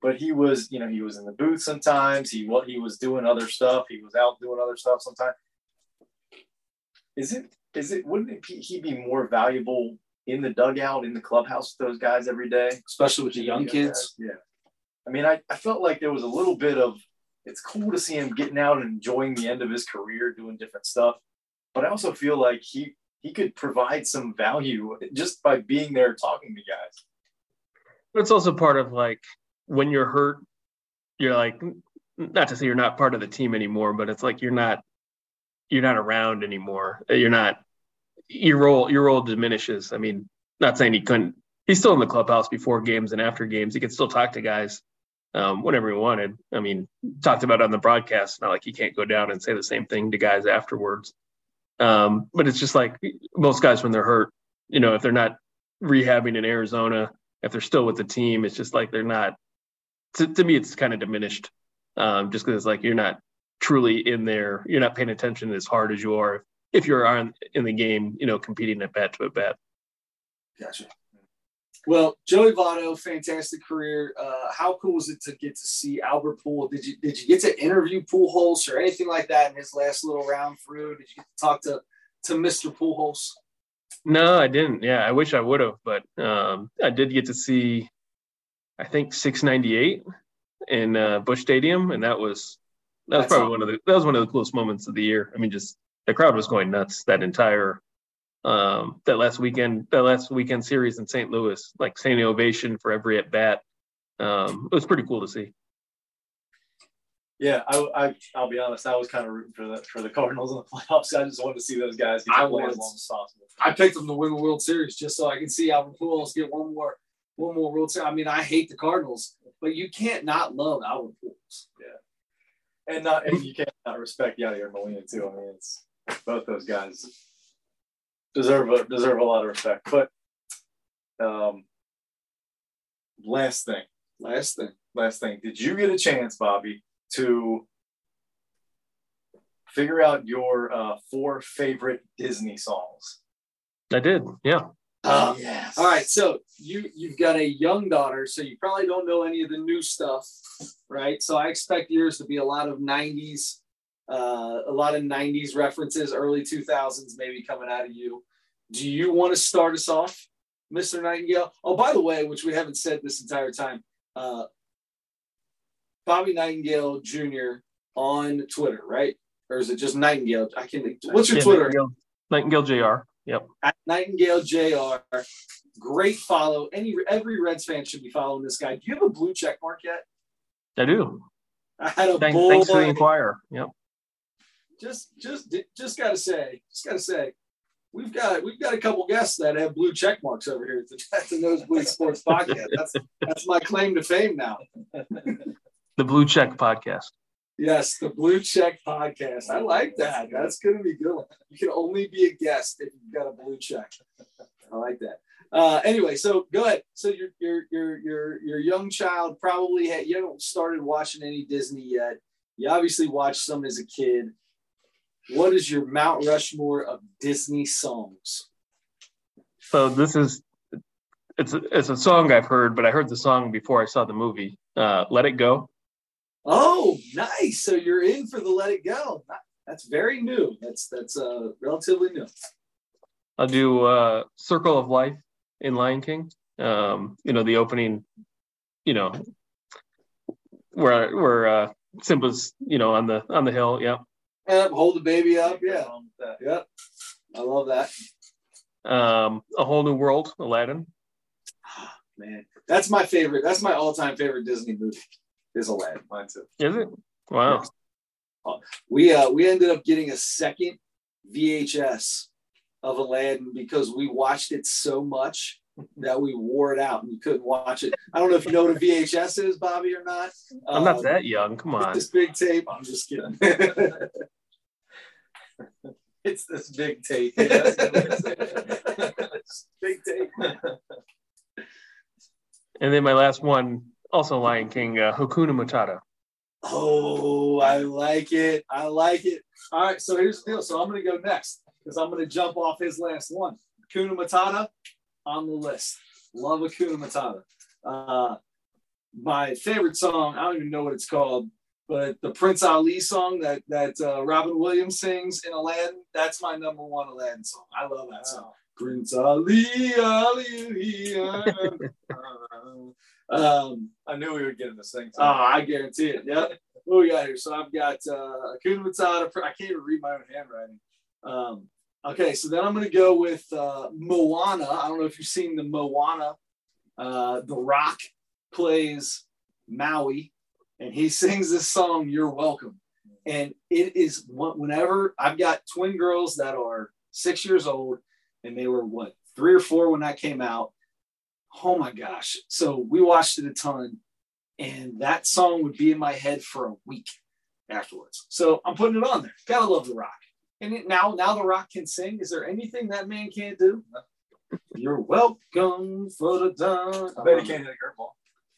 But he was, you know, he was in the booth sometimes. He what he was doing other stuff. He was out doing other stuff sometimes. Is it is it wouldn't it be, he be more valuable in the dugout, in the clubhouse with those guys every day, especially with the young kids. Yeah. I mean, I, I felt like there was a little bit of it's cool to see him getting out and enjoying the end of his career doing different stuff. But I also feel like he he could provide some value just by being there talking to guys. But it's also part of like when you're hurt, you're like not to say you're not part of the team anymore, but it's like you're not you're not around anymore. You're not your role your role diminishes. I mean, not saying he couldn't. He's still in the clubhouse before games and after games. He could still talk to guys um, whenever he wanted. I mean, talked about on the broadcast. Not like he can't go down and say the same thing to guys afterwards. Um, but it's just like most guys when they're hurt, you know, if they're not rehabbing in Arizona, if they're still with the team, it's just like they're not. To, to me, it's kind of diminished, um, just because it's like you're not truly in there. You're not paying attention as hard as you are if you're on in the game, you know, competing at bat to at bat. Gotcha. Well, Joey Votto, fantastic career. Uh, how cool was it to get to see Albert Poole? Did you did you get to interview Pujols or anything like that in his last little round through? Did you get to talk to to Mr. Pujols? No, I didn't. Yeah, I wish I would have, but um, I did get to see, I think 698 in uh, Busch Stadium, and that was that was That's probably awesome. one of the that was one of the coolest moments of the year. I mean, just the crowd was going nuts that entire um, that last weekend, that last weekend series in St. Louis, like standing ovation for every at bat. Um, it was pretty cool to see. Yeah, I, I will be honest, I was kind of rooting for the for the Cardinals in the playoffs. I just wanted to see those guys get as long as possible. I picked them to win the World Series just so I can see Albert Pujols get one more one more World Series. I mean, I hate the Cardinals, but you can't not love Albert Pujols. Yeah, and not and you can't not respect Yadier Molina too. I mean, it's both those guys deserve a deserve a lot of respect. But um, last thing, last thing, last thing. Did you get a chance, Bobby, to figure out your uh, four favorite Disney songs? I did. Yeah. Um, yes. All right. So you you've got a young daughter, so you probably don't know any of the new stuff, right? So I expect yours to be a lot of '90s uh, a lot of 90s references, early 2000s maybe coming out of you. Do you want to start us off, Mr. Nightengale? Oh, by the way, which we haven't said this entire time, uh, Bobby Nightengale Jr. on Twitter, right? Or is it just Nightengale? I can. What's your yeah, Twitter? Nightengale, Nightengale Jr. Yep. At Nightengale Jr. Great follow. Any every Reds fan should be following this guy. Do you have a blue check mark yet? I do. I had a Thank, Thanks for the Enquirer. Yep just just just gotta say, just gotta say, we've got we've got a couple guests that have blue check marks over here at the, at the Nosebleed Sports Podcast. That's that's my claim to fame now. the Blue Check Podcast. Yes, the Blue Check Podcast. I like that. That's gonna be good. You can only be a guest if you've got a blue check. I like that. Uh, anyway, so go ahead. So your your your your your young child probably had, you haven't started watching any Disney yet. You obviously watched some as a kid. What is your Mount Rushmore of Disney songs? So this is it's a, it's a song I've heard, but I heard the song before I saw the movie. Uh, Let It Go. Oh, nice! So you're in for the Let It Go. That's very new. That's that's uh, relatively new. I'll do uh, Circle of Life in Lion King. Um, you know the opening. You know where where uh, Simba's you know on the on the hill. Yeah. Yep, hold the baby up. Yeah. Yep. I love that. Um, a whole new world, Aladdin. Man, that's my favorite. That's my all-time favorite Disney movie. Is Aladdin. Mine too. Is it? Wow. We uh we ended up getting a second VHS of Aladdin because we watched it so much that we wore it out and we couldn't watch it. I don't know if you know what a VHS is, Bobby, or not. I'm um, not that young. Come on. This big tape. I'm just kidding. it's this big tape. big tape. And then my last one, also Lion King, uh, Hakuna Matata. Oh, I like it. I like it. All right, so here's the deal. So I'm going to go next because I'm going to jump off his last one. Hakuna Matata on the list. Love Hakuna Matata. Uh, my favorite song, I don't even know what it's called, but the Prince Ali song that that uh, Robin Williams sings in Aladdin, that's my number one Aladdin song. I love that song. Prince Ali, Ali. um, I knew we would get into sing. Oh, I guarantee it. Yep. What we got here? So I've got uh, Hakuna Matata. I can't even read my own handwriting. Um, okay, so then I'm going to go with uh, Moana. I don't know if you've seen the Moana. Uh, the Rock plays Maui and he sings this song, You're Welcome. And it is whenever I've got twin girls that are six years old, and they were what, three or four when that came out. Oh my gosh. So we watched it a ton, and that song would be in my head for a week afterwards. So I'm putting it on there. Gotta love The Rock. And it, now, now The Rock can sing. Is there anything that man can't do? You're welcome for the done. I bet he can't hit a curveball.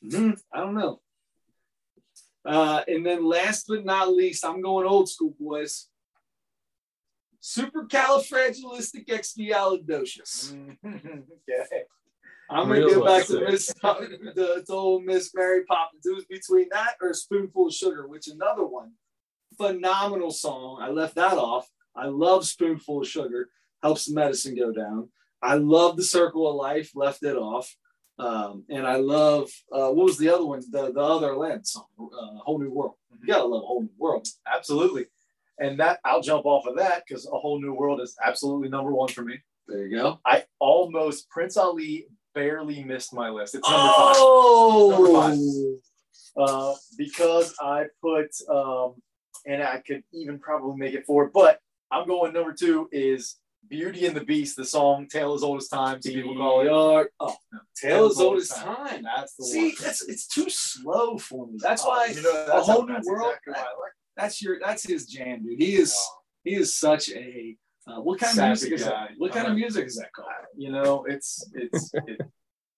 Mm-hmm. I don't know. Uh, and then last but not least, I'm going old school, boys. Supercalifragilisticexpialidocious. okay. I'm gonna go back to Miss the, the old Miss Mary Poppins. It was between that or a spoonful of sugar, which another one. Phenomenal song. I left that off. I love Spoonful of Sugar. Helps the medicine go down. I love the Circle of Life. Left it off. Um, and I love uh, what was the other one? The the other land song, uh, Whole New World. You gotta love Whole New World. Absolutely. And that I'll jump off of that because A Whole New World is absolutely number one for me. There you go. I almost Prince Ali barely missed my list. It's number oh! five. Number five. Uh, because I put um, and I could even probably make it four, but I'm going number two is Beauty and the Beast, the song "Tale as Old as Time." Some people call it. Oh, no. Tale as Old as time. time. That's the See, one. that's it's too slow for me. That's oh, why you know, that's a whole new world. Exactly that, like. That's your that's his jam, dude. He is oh. he is such a uh, what kind of music is that? What kind uh, of music is that called? You know, it's it's it,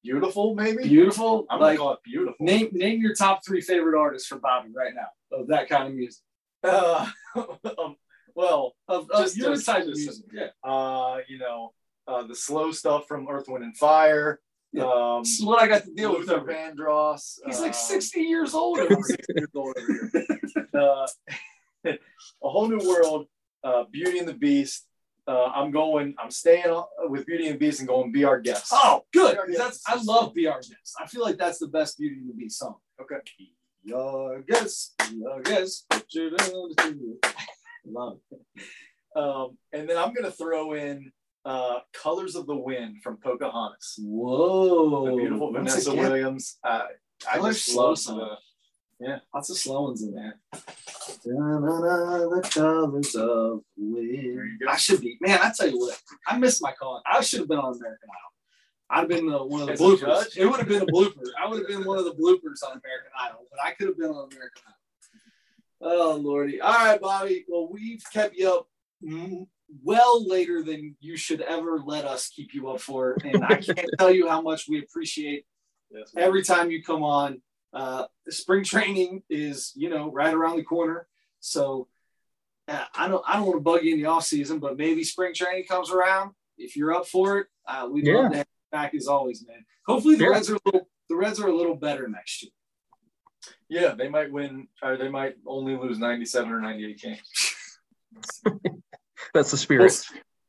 beautiful, maybe beautiful. I'm like, gonna call it beautiful. Name name your top three favorite artists for Bobby right now of that kind of music. Uh, um, well, of, of just your type of music. Yeah. Uh, you know, uh, the slow stuff from Earth, Wind, and Fire. Yeah. Um, this is what I got to deal Luther with. Vandross. He's uh, like 60 years old. 60 years old. Uh, a whole new world. Uh, Beauty and the Beast. Uh, I'm going. I'm staying with Beauty and the Beast and going. Be our guest. Oh, good. That's I love Be Our Guest. I feel like that's the best Beauty and the Beast song. Okay. Be our guest. Be our guest. Love Um, and then I'm going to throw in uh, Colors of the Wind from Pocahontas. Whoa. The beautiful Vanessa Williams. Uh, I just love the, yeah, lots of slow ones in there. The colors of wind. I should be, man. I tell you what, I missed my call. I should have been on American Idol. I'd have been the, one of the As bloopers. It would have been a blooper. I would have been one of the bloopers on American Idol, but I could have been on American Idol. Oh lordy! All right, Bobby. Well, we've kept you up well later than you should ever let us keep you up for, and I can't tell you how much we appreciate yes, every time you come on. Uh, spring training is, you know, right around the corner, so uh, I don't, I don't want to bug you in the off season, but maybe spring training comes around. If you're up for it, uh, we'd yeah. love to have you back as always, man. Hopefully the yeah. Reds are a little, the Reds are a little better next year. Yeah, they might win, or they might only lose 97 or 98 games. that's the spirit.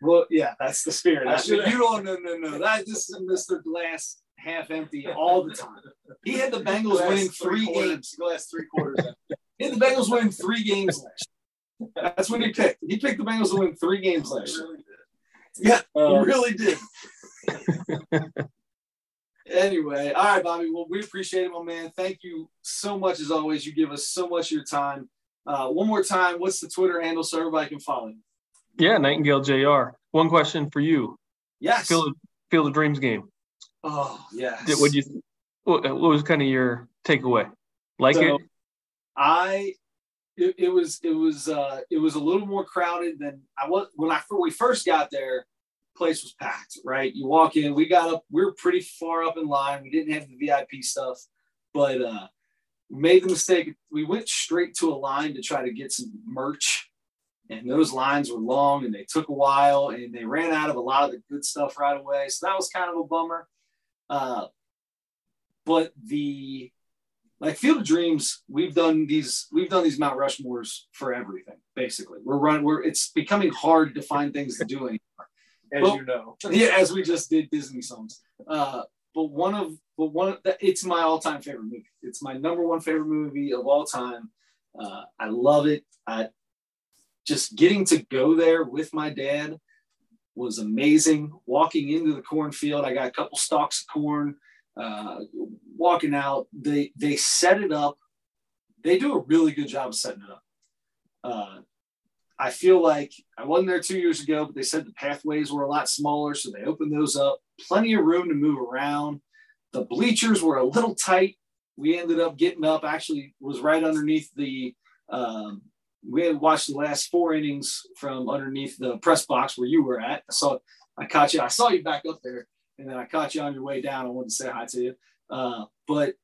Well, well, yeah, that's the spirit. That's you don't, no, no, no. That this is Mr. Glass half empty all the time. He had the Bengals glass winning three, three games. Glass three quarters empty. He had the Bengals winning three games last year. That's what he picked. He picked the Bengals to win three games last year. Yeah, um, he really did. anyway, all right, Bobby. Well, we appreciate it, my man. Thank you so much as always. You give us so much of your time. Uh, one more time, what's the Twitter handle so everybody can follow you? Yeah, Nightengale Jr. One question for you. Yes. Field, Field of Dreams game. Oh yes. What you? What, what was kind of your takeaway? Like so, it? I. It, it was it was uh, it was a little more crowded than I was when I when we first got there place was packed, right? You walk in, we got up, we were pretty far up in line. We didn't have the VIP stuff, but uh made the mistake. We went straight to a line to try to get some merch. And those lines were long and they took a while and they ran out of a lot of the good stuff right away. So that was kind of a bummer. Uh, but the like Field of Dreams, we've done these, we've done these Mount Rushmores for everything, basically. We're running, we're it's becoming hard to find things to do anymore as well, you know. yeah, as we just did Disney songs. Uh, but one of but one of the, it's my all-time favorite movie. It's my number one favorite movie of all time. Uh, I love it. I just getting to go there with my dad was amazing. Walking into the cornfield, I got a couple stalks of corn. Uh, walking out, they they set it up they do a really good job of setting it up. Uh, I feel like I wasn't there two years ago, but they said the pathways were a lot smaller, so they opened those up. Plenty of room to move around. The bleachers were a little tight. We ended up getting up. Actually, was right underneath the. Um, we had watched the last four innings from underneath the press box where you were at. I saw, I caught you. I saw you back up there, and then I caught you on your way down. I wanted to say hi to you. Uh, but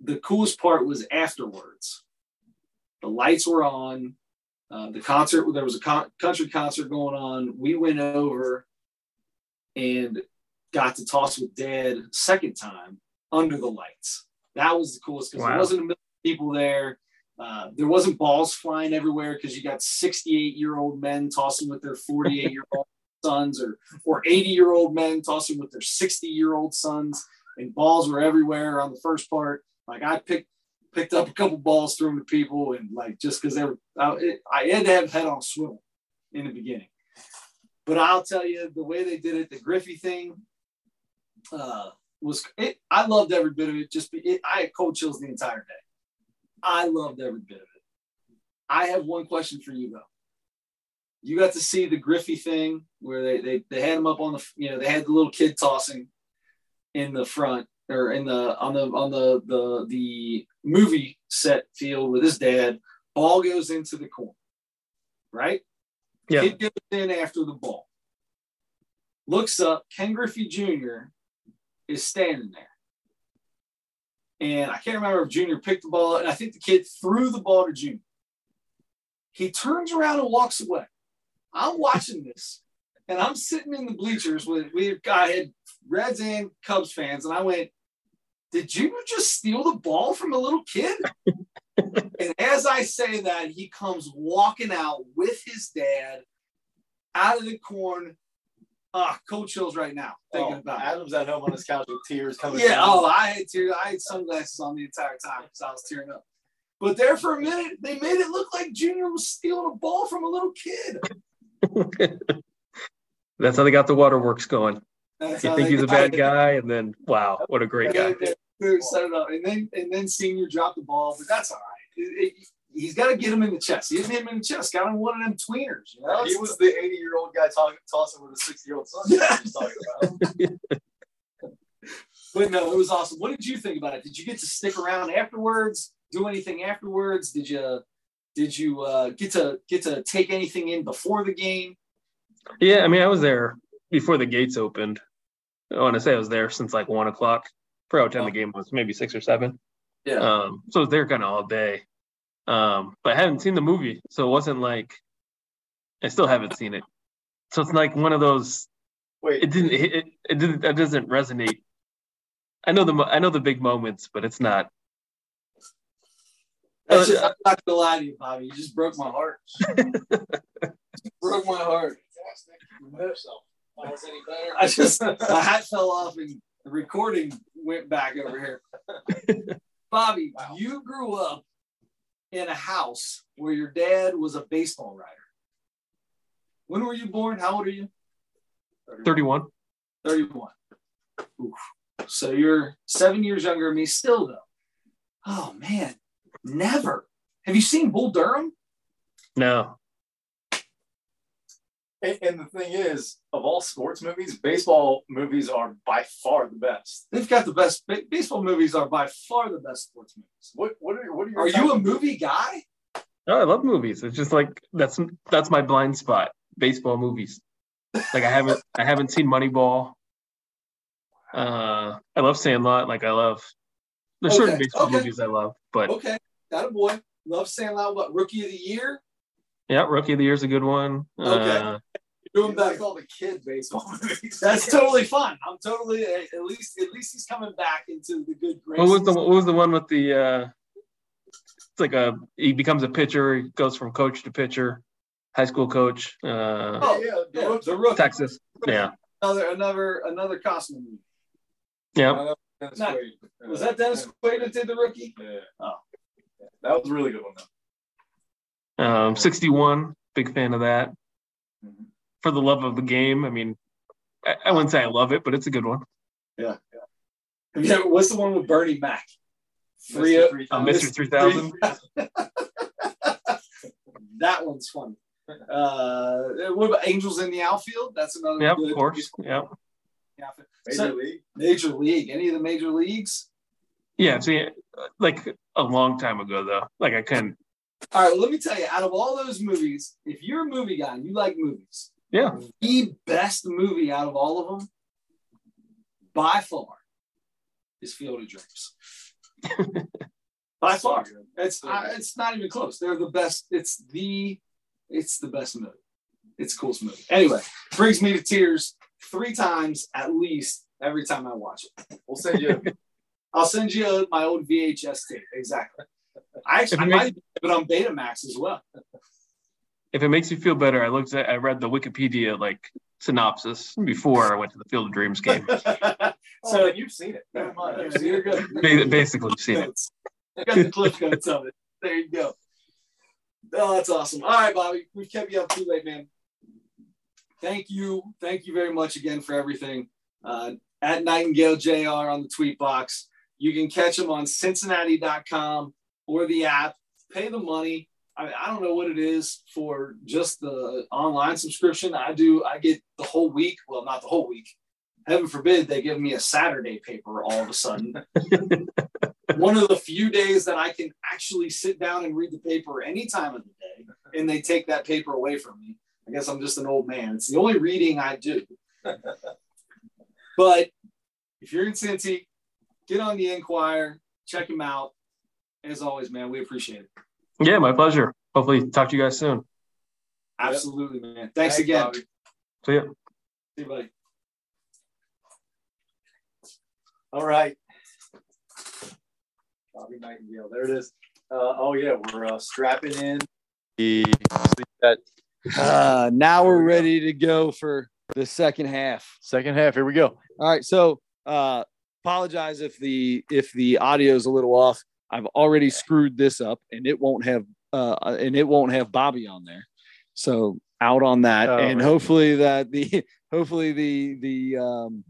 the coolest part was afterwards. The lights were on. Uh, the concert, there was a con- country concert going on. We went over and got to toss with dad second time under the lights. That was the coolest because wow. there wasn't a million people there. Uh, there wasn't balls flying everywhere because you got 68 year old men tossing with their 48 year old sons or, or 80 year old men tossing with their 60 year old sons and balls were everywhere on the first part. Like I picked picked up a couple balls, them to people, and like just because they were, I, it, I had to have head on swivel in the beginning. But I'll tell you, the way they did it, the Griffey thing, uh, was it. I loved every bit of it. Just it, I had cold chills the entire day. I loved every bit of it. I have one question for you though. You got to see the Griffey thing where they they, they had him up on the you know they had the little kid tossing in the front or in the on the on the the the movie set field with his dad. Ball goes into the corner, right? Yeah. Kid goes in after the ball. Looks up. Ken Griffey Jr. is standing there. And I can't remember if Junior picked the ball, and I think the kid threw the ball to Junior. He turns around and walks away. I'm watching this, and I'm sitting in the bleachers with we I had Reds and Cubs fans, and I went, "Did Junior just steal the ball from a little kid?" and as I say that, he comes walking out with his dad out of the corn. Ah, cold chills right now thinking oh, about it. Adam's at home on his couch with tears coming. Yeah. Down. Oh, I had tears. I had sunglasses on the entire time because I was tearing up. But there for a minute, they made it look like Junior was stealing a ball from a little kid. That's how they got the waterworks going. That's you think he's a bad guy, and then wow, what a great guy. Set it up, and then and then senior dropped the ball, but that's all right. It, it, he's got to get him in the chest. He didn't hit him in the chest. Got him one of them tweeners. You know? He was the 80 year old guy talking, tossing with a 60 year old son. Yeah. About. but no, it was awesome. What did you think about it? Did you get to stick around afterwards? Do anything afterwards? Did you did you uh, get to get to take anything in before the game? Yeah, I mean, I was there before the gates opened. I want to say I was there since like one o'clock. For how time oh. the game was, maybe six or seven. Yeah. Um, so I was there kind of all day. Um, but I hadn't seen the movie, so it wasn't like I still haven't seen it. So it's like one of those. Wait. It didn't. It, it didn't. It doesn't resonate. I know the I know the big moments, but it's not. That's just, I'm not gonna lie to you, Bobby. You just broke my heart. broke my heart. I just my hat fell off and the recording went back over here. Bobby, wow. you grew up in a house where your dad was a baseball writer. When were you born? How old are you? 31. 31. Oof. So you're seven years younger than me still, though. Oh, man. Never. Have you seen Bull Durham? No. And, and, the thing is, of all sports movies, baseball movies are by far the best. They've got the best. Baseball movies are by far the best sports movies. What What are, what are, are you a movie guy? No, I love movies. It's just like that's that's my blind spot. Baseball movies. Like I haven't I haven't seen Moneyball. Uh, I love Sandlot. Like I love. There's okay. certain baseball okay. movies I love, but okay, that a boy. Love Sandlot. What Rookie of the Year? Yeah, Rookie of the Year is a good one. Okay. Uh, Doing back all the kid baseball movies. That's totally fun. I'm totally at least at least he's coming back into the good graces. What was the what was the one with the uh it's like a he becomes a pitcher, he goes from coach to pitcher, high school coach. Uh oh yeah, the, yeah, the rookie. Texas. Yeah. Another another another costume movie. Yeah. Not, was that Dennis Quaid that did the rookie? Yeah. Oh. That was a really good one though. Um, 61, big fan of that. Mm-hmm. For the love of the game, I mean, I, I, wouldn't say I love it, but it's a good one. Yeah. yeah. Have what's the one with Bernie Mac? Free Mr. it. 3000. Mr. 3000. that one's funny. Uh, what about Angels in the outfield? That's another Yep, good of course. Yep. outfield. Major So- League. Major League. Any of the major leagues? Yeah. See, like a long time ago though. Like I couldn't. All right, well, let me tell you, out of all those movies, if you're a movie guy and you like movies, Yeah. the best movie out of all of them, by far, is Field of Dreams. by far, it's I, it's not even close. They're the best. It's the it's the best movie. It's the coolest movie. Anyway, brings me to tears three times at least every time I watch it. We'll send you. I'll send you my old VHS tape. Exactly. I actually I might have it on Betamax as well. If it makes you feel better, I looked at, I read the Wikipedia like synopsis before I went to the Field of Dreams game. so then you've seen it. Never mind. So you're good. Ba- Basically, seen it. I got the cliff notes of it. There you go. Oh, that's awesome. All right, Bobby, we've kept you up too late, man. Thank you. Thank you very much again for everything. Uh, at Nightengale JR on the tweet box. You can catch them on Cincinnati.com or the app. Pay the money. I, mean, I don't know what it is for just the online subscription. I do. I get the whole week. Well, not the whole week. Heaven forbid they give me a Saturday paper all of a sudden. One of the few days that I can actually sit down and read the paper any time of the day, and they take that paper away from me. I guess I'm just an old man. It's the only reading I do. but if you're in Cincy, get on the Enquirer, check him out. As always, man, we appreciate it. Yeah, my pleasure. Hopefully, talk to you guys soon. Absolutely, man. Thanks, again. Bobby. See ya. See you, buddy. All right. Bobby Nightengale. There it is. Uh, oh yeah, we're uh, strapping in Uh, now we're ready to go for the second half. Second half. Here we go. All right, so uh, apologize if the if the audio is a little off. I've already screwed this up, and it won't have uh, and it won't have Bobby on there. So out on that, Oh, and right. hopefully that the hopefully the the um,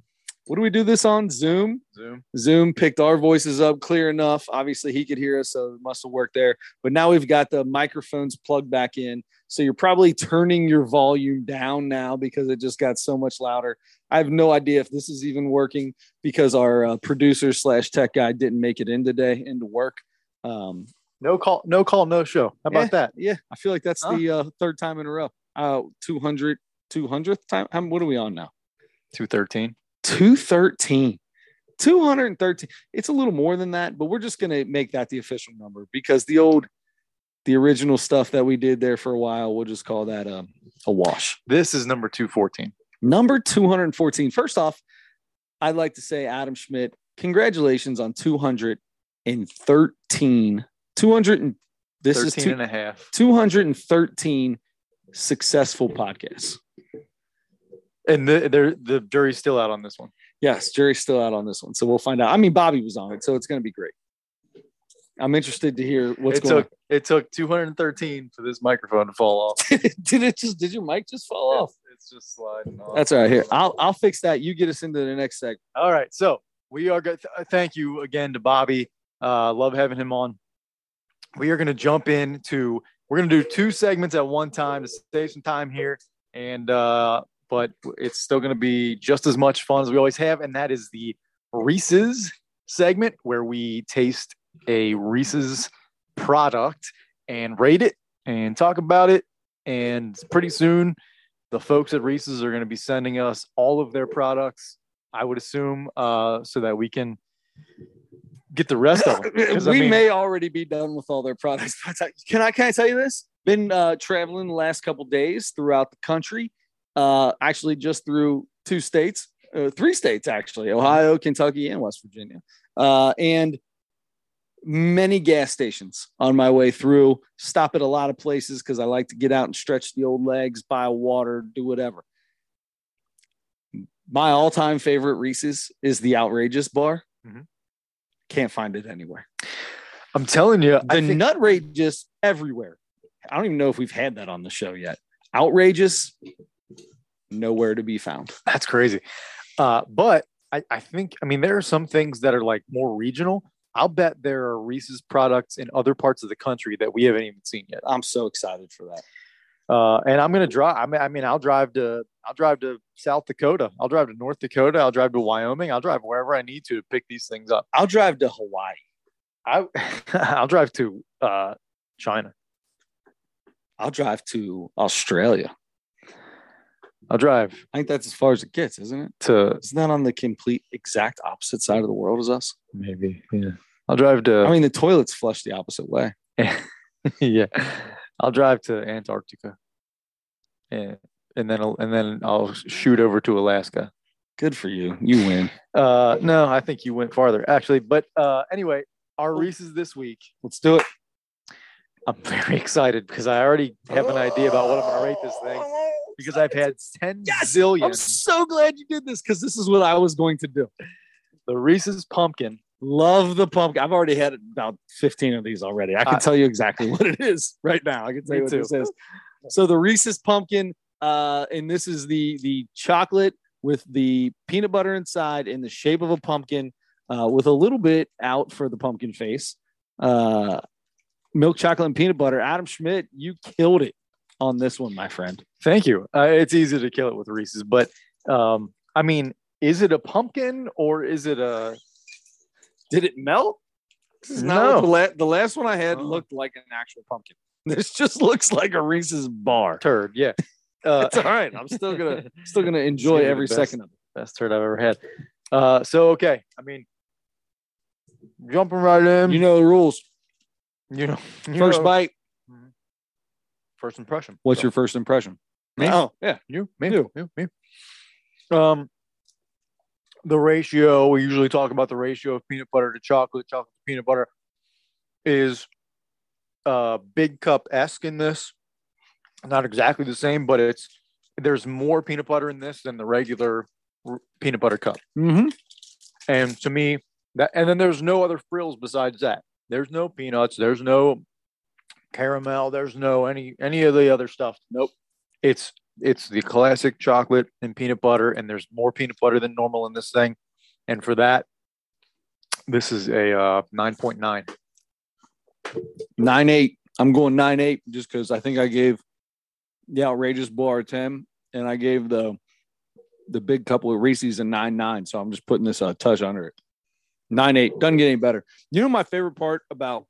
what do we do this on Zoom? Zoom. Zoom picked our voices up clear enough. Obviously, he could hear us, so it must have worked there. But now we've got the microphones plugged back in. So you're probably turning your volume down now because it just got so much louder. I have no idea if this is even working because our uh, producer slash tech guy didn't make it in today into work. Um, No call. No call. No show. How about that? yeah, I feel like that's Huh? the uh, third time in a row. Uh, 200, 200th time. How, what are we on now? Two thirteen. 213 213 it's a little more than that but we're just going to make that the official number because the old the original stuff that we did there for a while we'll just call that um, a wash This is number two fourteen. Number 214 first off i'd like to say adam schmidt congratulations on 213 200 and this is two, and a half. 213 successful podcasts And the the the jury's still out on this one. Yes, jury's still out on this one, so we'll find out. I mean, Bobby was on it, so it's going to be great. I'm interested to hear what's it going took it took 213 for this microphone to fall off. did it just? Did your mic just fall off? Just sliding off. That's all right. Here, I'll I'll fix that. You get us into the next segment. All right. So we are good. Thank you again to Bobby. Uh, love having him on. We are going to jump into. We're going to do two segments at one time to save some time here, and uh, but it's still going to be just as much fun as we always have, and that is the Reese's segment where we taste a Reese's product and rate it and talk about it. And pretty soon, the folks at Reese's are going to be sending us all of their products I would assume, uh, so that we can get the rest of them. we I mean, may already be done with all their products. Can I can I tell you this? Been uh, traveling the last couple days throughout the country. Uh, actually, just through two states, uh, three states actually: Ohio, Kentucky, and West Virginia. Uh, and many gas stations on my way through. Stop at a lot of places because I like to get out and stretch the old legs, buy water, do whatever. My all-time favorite Reese's is the Outrageous Bar. Mhm. Can't find it anywhere. I'm telling you, The think, Nutrageous everywhere. I don't even know if we've had that on the show yet. Outrageous, nowhere to be found. that's crazy. Uh, but I, I think, I mean, there are some things that are like more regional. I'll bet there are Reese's products in other parts of the country that we haven't even seen yet. I'm so excited for that. Uh, and I'm gonna drive. I mean, I mean, I'll drive to I'll drive to South Dakota. I'll drive to North Dakota. I'll drive to Wyoming. I'll drive wherever I need to to pick these things up. I'll drive to Hawaii. I I'll drive to uh, China. I'll drive to Australia. I'll drive I think that's as far as it gets, isn't it? to Isn't that on the complete exact opposite side of the world as us? maybe yeah. I'll drive to I mean, the toilets flush the opposite way. yeah. I'll drive to Antarctica. And and then I'll, and then I'll shoot over to Alaska. Good for you. You win. Uh no, I think you went farther actually. But uh anyway, our Reese's this week. Let's do it. I'm very excited because I already have an idea about what I'm gonna rate this thing because I've had 10 Yes! zillion I'm so glad you did this because this is what I was going to do. the Reese's pumpkin. Love the pumpkin. I've already had about 15 of these already. I can I- tell you exactly what it is right now. I can tell you what too. this is. So the Reese's pumpkin, uh, and this is the the chocolate with the peanut butter inside in the shape of a pumpkin, uh, with a little bit out for the pumpkin face. Uh, milk chocolate and peanut butter. Adam Schmidt, you killed it on this one, my friend. Thank you. Uh, it's easy to kill it with Reese's, but um, I mean, is it a pumpkin or is it a Did it melt? This is not No. the, la- the last one I had Oh. looked like an actual pumpkin. This just looks like a Reese's bar. turd? Yeah. Uh, It's all right. I'm still gonna still gonna enjoy gonna every best. second of it. best turd I've ever had. Uh, so okay, I mean, jumping right in. You know the rules. you know, you First know- bite. First impression. What's So, your first impression? Me? Oh, yeah. you? Me? You. You? Me? Um, the ratio we usually talk about the ratio of peanut butter to chocolate, chocolate to peanut butter, is uh big cup esque in this. Not exactly the same, but it's there's more peanut butter in this than the regular r- peanut butter cup. Mm-hmm. And to me, that and then there's no other frills besides that. There's no peanuts. There's no caramel. There's no any any of the other stuff. Nope. It's it's the classic chocolate and peanut butter, and there's more peanut butter than normal in this thing. And for that, this is a uh, nine point nine. Nine eight. I'm going nine eight just because I think I gave the outrageous bar a ten, and I gave the the big couple of Reese's a nine nine. So I'm just putting this a touch under it. Nine eight doesn't get any better. You know my favorite part about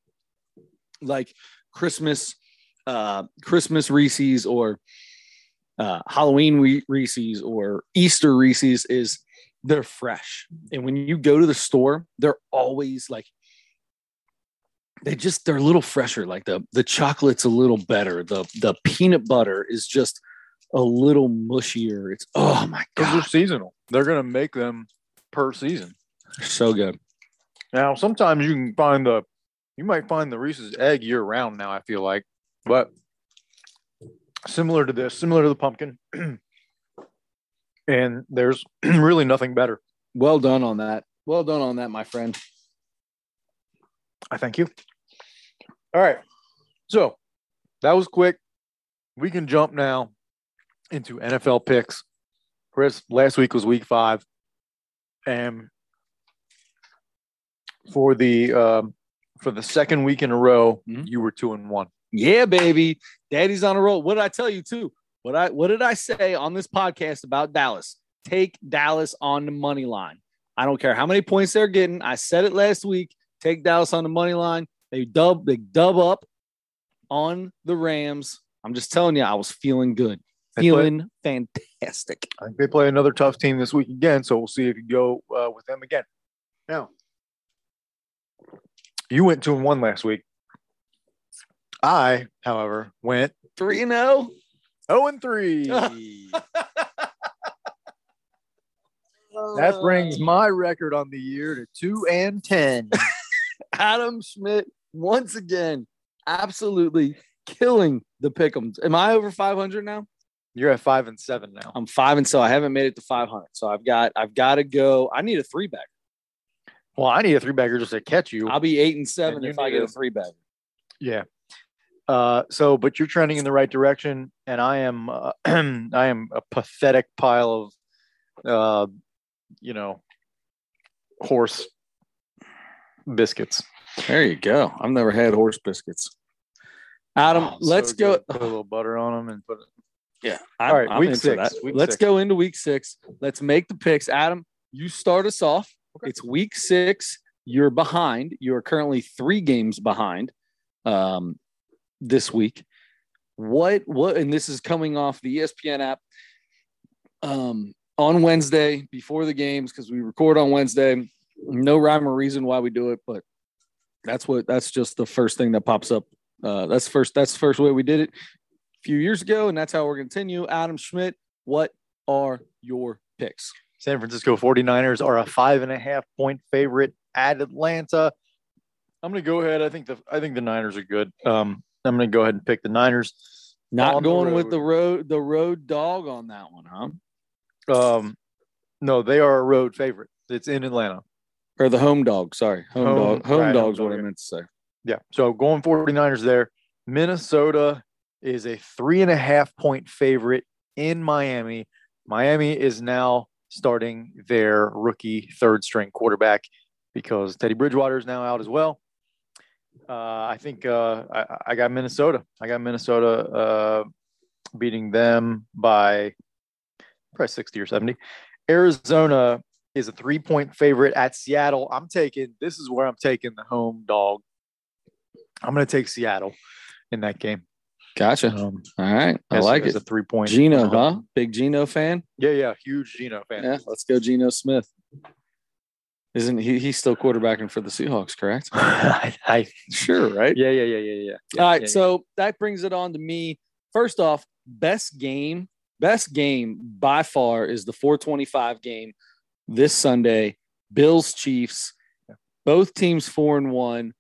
like Christmas, uh, Christmas Reese's or uh, Halloween Re- Reese's or Easter Reese's is they're fresh, and when you go to the store, they're always like they just they're a little fresher like the the chocolate's a little better the the peanut butter is just a little mushier it's oh my god. they're seasonal. They're gonna make them per season. so good Now, sometimes you can find the, you might find the Reese's egg year round now, I feel like, but similar to this, similar to the pumpkin. and there's really nothing better. well done on that well done on that my friend I thank you. All right. So that was quick. We can jump now into NFL picks. Chris, last week was week five. And for the um, for the second week in a row, Mhm. you were two and one. yeah baby. Daddy's on a roll. What did i tell you too? What i what did i say on this podcast about dallas? Take dallas on the money line. I don't care how many points they're getting. I said it last week. Take dallas on the money line. They dub they dub up on the rams. I'm just telling you i was feeling good. They play- feeling fantastic. I think they play another tough team this week again, so we'll see if you go uh, with them again. Now, you went two and one last week. I, however, went 3 0 zero and three. That brings my record on the year to two and ten. Adam Schmidt once again absolutely killing the pick'ems. Am I over 500 now? You're at five and seven now. I'm five and so I haven't made it to 500. So I've got I've got to go. I need a three bagger. Well, I need a three bagger just to catch you. I'll be eight and seven And if I get a- a three bagger. Yeah. Uh, so, but you're trending in the right direction, and I am, uh, I am a pathetic pile of, uh, you know, horse biscuits. There you go. I've never had horse biscuits. Adam, Oh, let's so go. Put a little butter on them and put it. Yeah. All right, week six, week Let's six. go into week six. Let's make the picks. Adam, you start us off. Okay. It's week six. You're behind. You're currently three games behind um, this week. What what and this is coming off the ESPN app um, on Wednesday before the games because we record on Wednesday. No rhyme or reason why we do it, but that's what that's just the first thing that pops up. Uh, that's first that's the first way we did it a few years ago, and that's how we're gonna continue. Adam Schmidt, what are your picks? San Francisco 49ers are a five and a half point favorite at Atlanta. I'm going to go ahead. I think the I think the Niners are good. Um, I'm going to go ahead and pick the Niners. Not On the going with the road the road dog on that one, huh? Um, no, they are a road favorite. It's in Atlanta. Or the home dog. Sorry, home, Home- dog. Home right, dog's home what I meant to say. Yeah. So going 49ers there. Minnesota is a three and a half point favorite in Miami. Miami is now starting their rookie third string quarterback because Teddy Bridgewater is now out as well. Uh, I think uh, I, I got Minnesota. I got Minnesota uh, beating them by probably 60 or 70. Arizona is a three point favorite at Seattle. I'm taking this is where I'm taking the home dog. I'm going to take Seattle in that game. Gotcha. Um, All right, I as- like as it. a three point. Geno, huh? Big Geno fan. Yeah, yeah, huge Geno fan. Yeah, let's go, Geno Smith. Isn't he? He's still quarterbacking for the Seahawks, correct? I, I- Sure, right? yeah, yeah, yeah, yeah, yeah. yeah All right, yeah, so that brings it on to me. First off, best game, best game by far is the 425 game this Sunday. Bills Chiefs. Both teams four and one.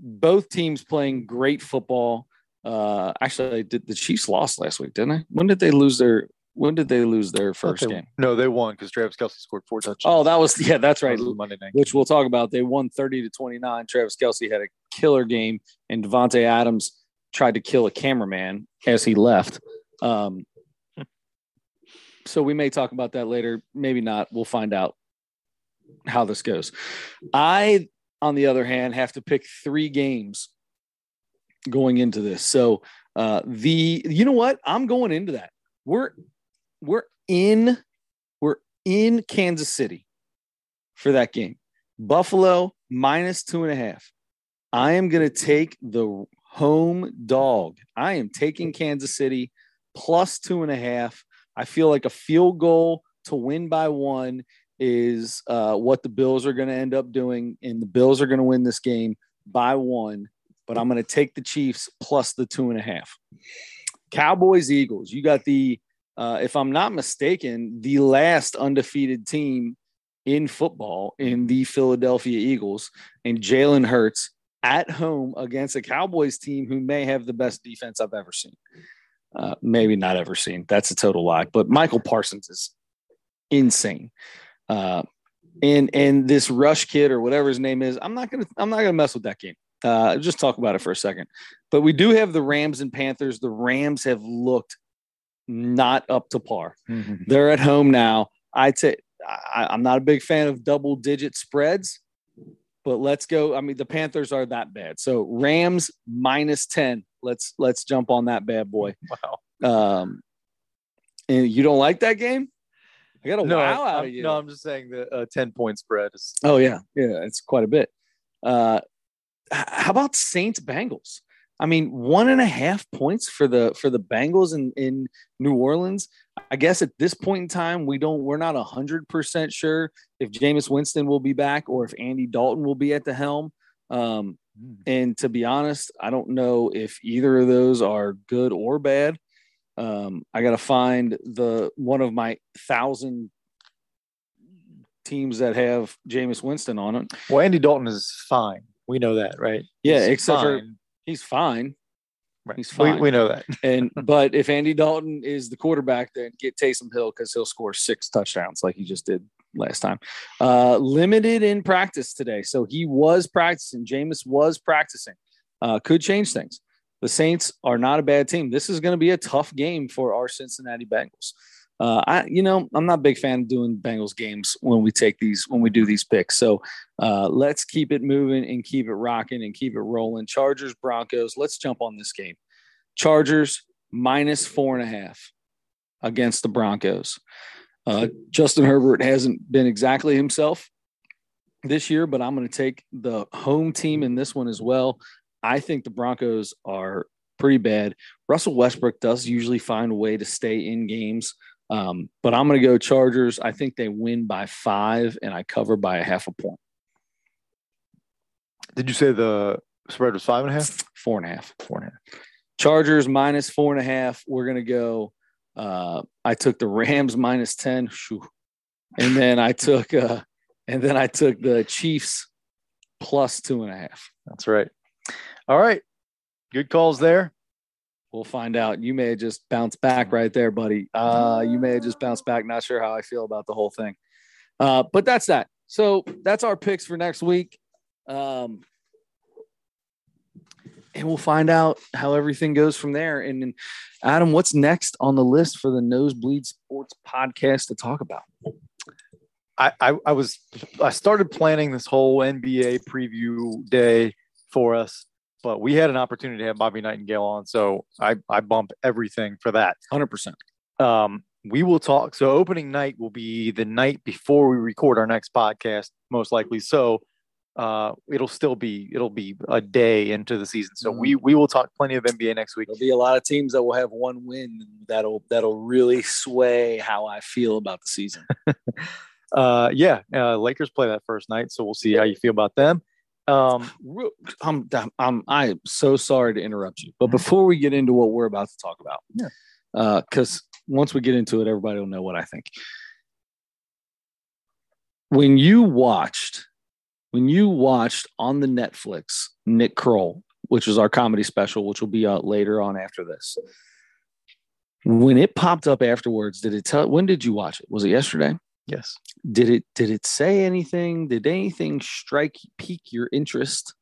Both teams playing great football. Uh, actually, did the Chiefs lost last week, didn't they? When did they lose their? When did they lose their first game? No, they won because Travis Kelce scored four touchdowns. Oh, that was yeah, that's right. That Monday night. Which we'll talk about. They won 30 to 29. Travis Kelce had a killer game, and Davante Adams tried to kill a cameraman as he left. Um, so we may talk about that later. Maybe not. We'll find out how this goes. I, on the other hand, have to pick three games going into this. So uh, the you know what? I'm going into that. We're we're in we're in Kansas City for that game. Buffalo minus two and a half. I am going to take the home dog. I am taking Kansas City plus two and a half. I feel like a field goal to win by one is uh, what the Bills are going to end up doing, and the Bills are going to win this game by one. But I'm going to take the Chiefs plus the two and a half. Cowboys, Eagles. You got the, uh, if I'm not mistaken, the last undefeated team in football in the Philadelphia Eagles and Jalen Hurts at home against a Cowboys team who may have the best defense I've ever seen. Uh, maybe not ever seen. That's a total lie. But Michael Parsons is insane. Uh, and and this Rush kid or whatever his name is, I'm not gonna I'm not gonna mess with that game. Uh, just talk about it for a second. But we do have the Rams and Panthers. The Rams have looked not up to par. Mhm. They're at home now. I take. I, I'm not a big fan of double digit spreads, but let's go. I mean, the Panthers are that bad. So Rams minus ten. Let's let's jump on that bad boy. Wow. Um, and you don't like that game? I got a No, wow out I'm, of you. no, I'm just saying the uh, 10 point spread is Oh yeah, yeah, it's quite a bit. Uh, how about Saints Bengals? I mean, one and a half points for the for the Bengals in in New Orleans. I guess at this point in time, we don't we're not hundred percent sure if Jameis Winston will be back or if Andy Dalton will be at the helm. Um, and to be honest, I don't know if either of those are good or bad. Um, I got to find the one of my thousand teams that have Jameis Winston on it. well. Andy Dalton is fine. We know that, right? Yeah, He's except for he's fine. Right. he's We, fine. we know that. And but if Andy Dalton is the quarterback, then get Taysom Hill because he'll score six touchdowns like he just did last time. Uh, limited in practice today, so he was practicing. Jameis was practicing. Uh, could change things. The Saints are not a bad team. This is going to be a tough game for our Cincinnati Bengals. Uh, I, you know, I'm not a big fan of doing Bengals games when we take these, when we do these picks. So uh, let's keep it moving and keep it rocking and keep it rolling. Chargers, Broncos. Let's jump on this game. Chargers minus four and a half against the Broncos. Uh, Justin Herbert hasn't been exactly himself this year, but I'm going to take the home team in this one as well. I think the Broncos are pretty bad. Russell Westbrook does usually find a way to stay in games. Um, but I'm going to go Chargers. I think they win by five, and I cover by a half a point. Did you say the spread was five and a half? Four and a half. Four and a half. Chargers minus four and a half. We're going to go. Uh, I took the Rams minus 10. Shoo. And then I took, uh, and then I took the Chiefs plus two and a half. That's right. All right. Good calls there. We'll find out. You may just bounce back right there, buddy. Uh, you may have just bounced back. Not sure how I feel about the whole thing. Uh, but that's that. So that's our picks for next week. Um, and we'll find out how everything goes from there. And then, Adam, what's next on the list for the Nosebleed Sports podcast to talk about? I, I, I was I started planning this whole NBA preview day for us, but we had an opportunity to have Bobby Nightengale on, so I I bump everything for that. 100%. Um, we will talk. So opening night will be the night before we record our next podcast, most likely. So uh, it'll still be it'll be a day into the season. So we we will talk plenty of NBA next week. There'll be a lot of teams that will have one win that'll that'll really sway how I feel about the season. Uh, yeah, uh, Lakers play that first night, so we'll see how you feel about them. Um, I'm, I'm, I'm so sorry to interrupt you, but mm-hmm. before we get into what we're about to talk about, Yeah. Uh, because once we get into it, everybody will know what I think. When you watched, when you watched on the Netflix Nick Kroll, which was our comedy special, which will be out later on after this. When it popped up afterwards, did it tell? When did you watch it? Was it yesterday? Yes, did it did it say anything did anything strike pique your interest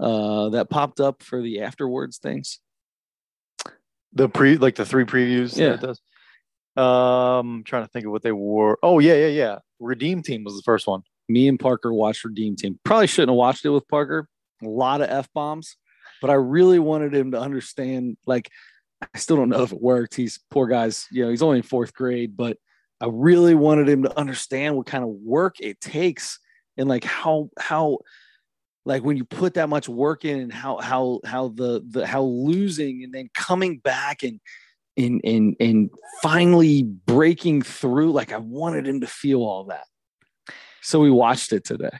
uh that popped up for the afterwards things the pre like the three previews. that Yeah. it does. Um, trying to think of what they were. Oh yeah, yeah, yeah. Redeem Team was the first one. me and parker watched redeem team probably shouldn't have watched it with parker a lot of f-bombs but i really wanted him to understand like i still don't know if it worked he's poor guy's you know he's only in fourth grade but i really wanted him to understand what kind of work it takes and like how how like when you put that much work in and how how how the the how losing and then coming back and and and and finally breaking through like i wanted him to feel all that. So we watched it today.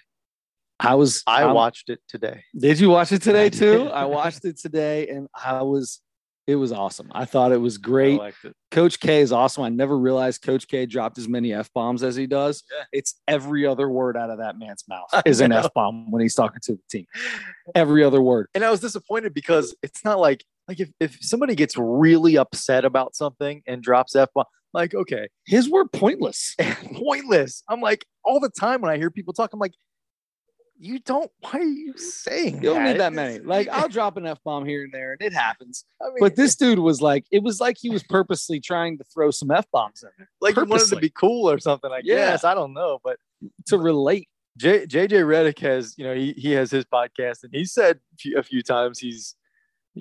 I was I I'm- watched it today. did you watch it today too? i watched it today and i was it was awesome i thought it was great it. Coach K is awesome. I never realized Coach K dropped as many F bombs as he does. Yeah. It's every other word out of that man's mouth is an. F bomb when he's talking to the team. Every other word. and I was disappointed because it's not like like if, if somebody gets really upset about something and drops F bomb, like okay, His were pointless. pointless. I'm like all the time when I hear people talk, I'm like, you don't. Why are you saying? You don't need that many. Like I'll drop an F bomb here and there, and it happens. I mean, But this dude was like, it was like he was purposely trying to throw some F bombs in there like he wanted to be cool or something. I Yeah. guess I don't know, but to relate. J, JJ Redick has, you know, he, he has his podcast and he said a few, times he's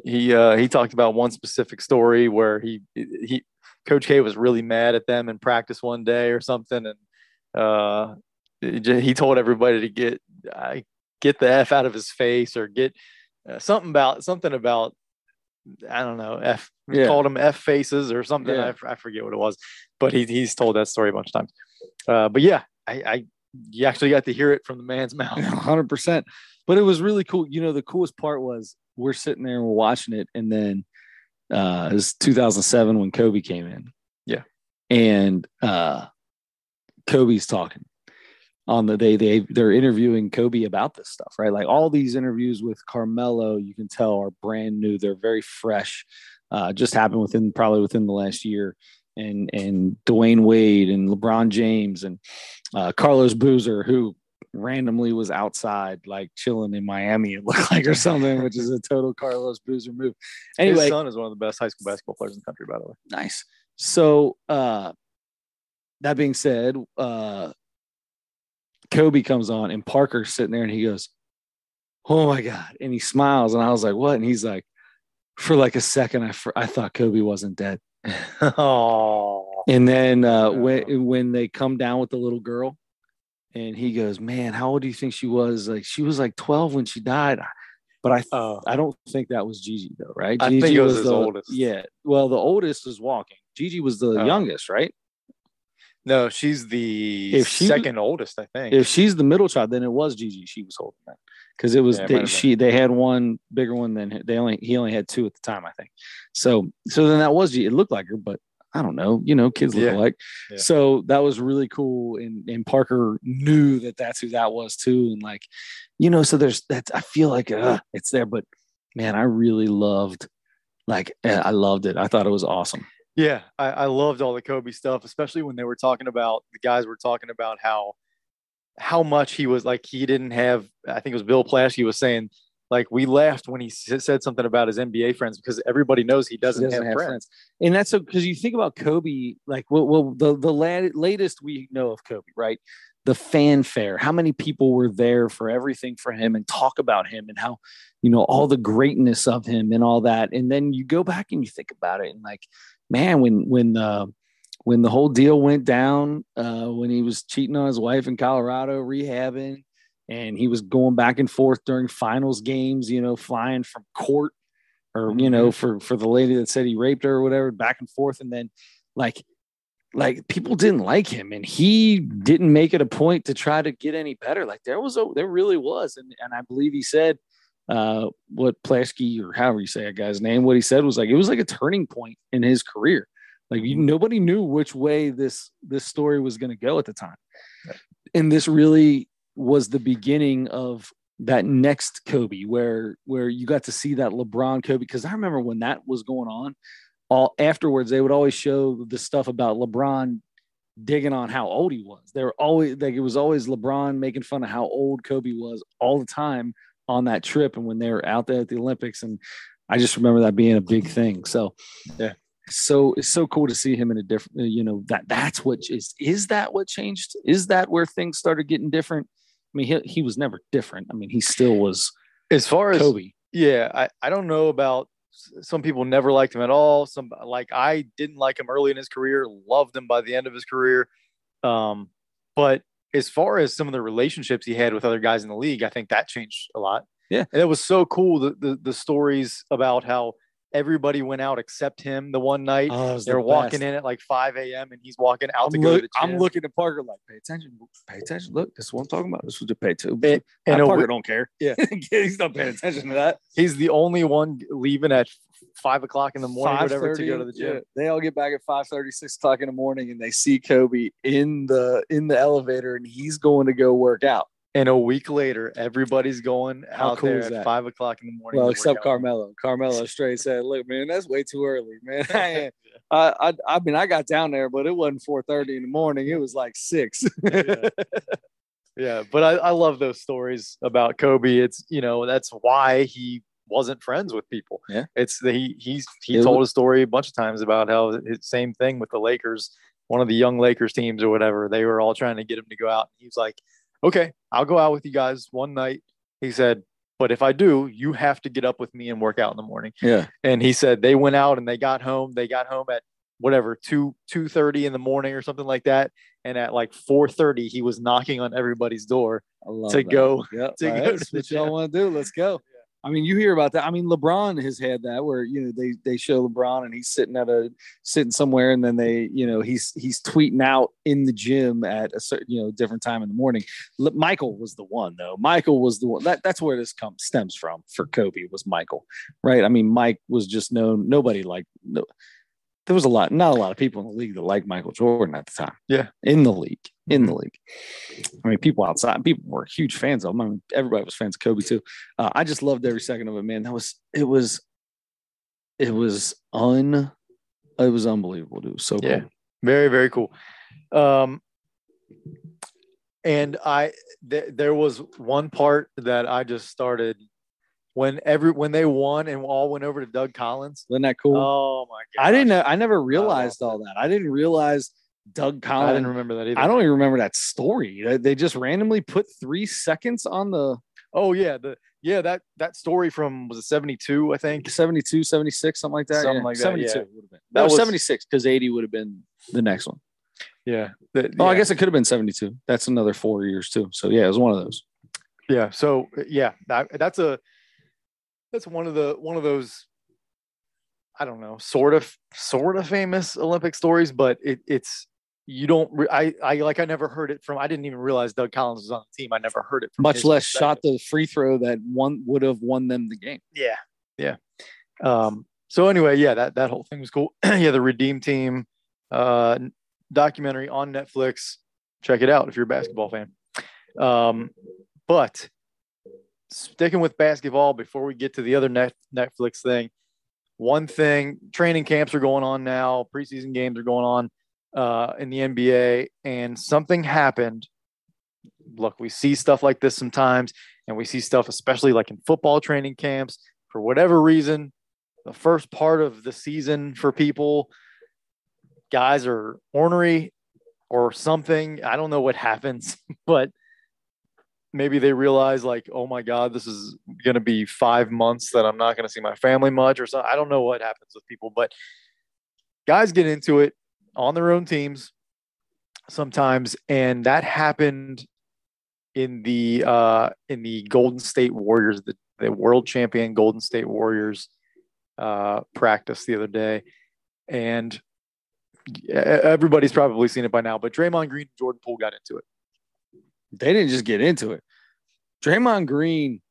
he uh he talked about one specific story where he he Coach K was really mad at them in practice one day or something and uh he told everybody to get uh, get the f out of his face or get uh, something about something about I don't know f Yeah. called him f faces or something Yeah. I, I forget what it was but he he's told that story a bunch of times uh but yeah I, I you actually got to hear it from the man's mouth. hundred percent. But it was really cool. You know, the coolest part was we're sitting there and we're watching it, and then uh, it was 2007 when Kobe came in. Yeah. and uh, Kobe's talking on the day they they're interviewing Kobe about this stuff, right? Like all these interviews with Carmelo, you can tell are brand new. They're very fresh. Uh, just happened within probably within the last year. And and Dwyane Wade and LeBron James and uh, Carlos Boozer, who randomly was outside like chilling in Miami, it looked like or something, which is a total Carlos Boozer move. Anyway, His son is one of the best high school basketball players in the country, by the way. nice. So uh that being said, uh, Kobe comes on and Parker's sitting there and he goes, "Oh my god!" and he smiles and I was like, "What?" and he's like, "For like a second, I fr- I thought Kobe wasn't dead." oh, And then uh, Yeah. when when they come down with the little girl, and he goes, "Man, how old do you think she was? Like she was like twelve when she died." But I oh, I don't think that was Gigi though, right? I Gigi think it was his the, oldest. Yeah. Well, the oldest is walking. Gigi was the Oh. youngest, right? No, she's the If she- second oldest, I think. If she's the middle child, then it was Gigi. She was holding that because it was Yeah, they, she. They had one bigger one than they only he only had two at the time, I think. So so then that was Gigi. It looked like her, but I don't know. You know, kids look Yeah. alike. Yeah. So that was really cool, and and Parker knew that that's who that was too, and like, you know, so there's that. I feel like uh, it's there, but man, I really loved. Like eh, I loved it. I thought it was awesome. Yeah, I, I loved all the Kobe stuff, especially when they were talking about the guys were talking about how how much he was like he didn't have. I think it was Bill Plaschke was saying like we laughed when he said something about his NBA friends because everybody knows he doesn't, have, friends. And that's so because you think about Kobe, like well, well the the la- latest we know of Kobe, right? The fanfare, how many people were there for everything for him and talk about him and how, you know, all the greatness of him and all that. And then you go back and you think about it and like, man, when when uh when the whole deal went down, uh, when he was cheating on his wife in Colorado, rehabbing, and he was going back and forth during finals games, you know, flying from court or you know for for the lady that said he raped her or whatever back and forth. And then like like people didn't like him and he didn't make it a point to try to get any better. Like there was a there really was. And, and i believe he said uh what Plaschke or however you say a guy's name what he said was like it was like a turning point in his career. Like you, nobody knew which way this this story was going to go at the time. And this really was the beginning of that next Kobe where where you got to see that LeBron Kobe because I remember when that was going on all afterwards they would always show the stuff about LeBron digging on how old he was. They were always like it was always LeBron making fun of how old Kobe was all the time on that trip and when they were out there at the Olympics and I just remember that being a big thing. So Yeah. So it's so cool to see him in a different, you know, that that's what is, is that what changed? Is that where things started getting different? I mean, he, he was never different. I mean, he still was As far as Kobe. Yeah, I, I don't know about some people never liked him at all. Some like I didn't like him early in his career, loved him by the end of his career. Um, but as far as some of the relationships he had with other guys in the league, I think that changed a lot. Yeah. And it was so cool the the, the stories about how everybody went out except him the one night. Oh, They're walking in at like 5 a.m. and he's walking out to I'm, go look- to the I'm looking at Parker like, pay attention, pay attention. Look, this is what I'm talking about. This is what you pay to. And- and I, Parker don't care. Yeah. he's not paying attention to that. he's the only one leaving at five o'clock in the morning, whatever, to go to the gym. yeah. They all get back at 5 6 o'clock in the morning and they see Kobe in the in the elevator and he's going to go work out. And a week later, everybody's going How out cool there is at five o'clock in the morning. Well, except. Carmelo. Carmelo straight said, "Look, man, that's way too early, man. I, I, I, I mean, I got down there, but it wasn't 4:30 in the morning. It was like six. Yeah. Yeah, but I, I love those stories about Kobe. It's you know that's why he wasn't friends with people. Yeah. it's the, he he's he It told wa- a story a bunch of times about how his same thing with the Lakers, one of the young Lakers teams or whatever. They were all trying to get him to go out. He was like, "Okay, I'll go out with you guys one night." He said, "But if I do, you have to get up with me and work out in the morning." yeah, and he said they went out and they got home they got home at whatever 2 2.30 in the morning or something like that and at like 4.30 he was knocking on everybody's door To that. go- Yep, to all go That's to the what y'all want to do. Let's go. I mean, you hear about that. I mean, LeBron has had that where you know they they show LeBron and he's sitting at a sitting somewhere, and then they you know he's he's tweeting out in the gym at a certain you know different time in the morning. Le- Michael was the one though. Michael was the one that that's where this comes stems from for Kobe was Michael, right? I mean, Mike was just known. Nobody like no. There was a lot, not a lot of people in the league that liked Michael Jordan at the time. Yeah. in the league, in the league. I mean, people outside, people were huge fans of him. I mean, everybody was fans of Kobe too. Uh, I just loved every second of it, man. That was it was it was un it was unbelievable, dude. So Yeah. cool. very very cool um and i th- there was one part that i just started when every when they won and all went over to doug collins Wasn't that cool? oh my god I didn't know. I never realized all that. I didn't realize Doug Collins. I didn't remember that either. I don't even remember that story. They- just randomly put three seconds on the Oh yeah, the yeah that that story from was it seventy two I think. 72, 76, something like that. Something yeah. like that, 72 yeah. would have been. That That was was- 76 because 80 would have been the next one. Yeah. the- Oh, I guess it could have been 72. That's another four years too. So yeah, it was one of those. Yeah. So yeah, that, that's a that's one of the one of those I don't know, sort of sort of famous Olympic stories, but it, it's you don't re- I I like I never heard it from I didn't even realize Doug Collins was on the team. I never heard it from Much less shot the free throw that one would have won them the game. Yeah. Yeah. Um so anyway, yeah, that that whole thing was cool. yeah, the Redeem Team uh documentary on Netflix. Check it out if you're a basketball fan. Um but sticking with basketball before we get to the other net Netflix thing, one thing, training camps are going on now, preseason games are going on uh in the NBA and something happened. Look, we see stuff like this sometimes and we see stuff especially like in football training camps for whatever reason, the first part of the season for people, guys are ornery or something. I don't know what happens, but maybe they realize like, oh my God, this is going to be five months that I'm not going to see my family much or something. I don't know what happens with people, but guys get into it on their own teams sometimes. And that happened in the uh in the Golden State Warriors, the, the world champion Golden State Warriors uh practice the other day. And everybody's probably seen it by now, but Draymond Green and Jordan Poole got into it. They didn't just get into it. Draymond Green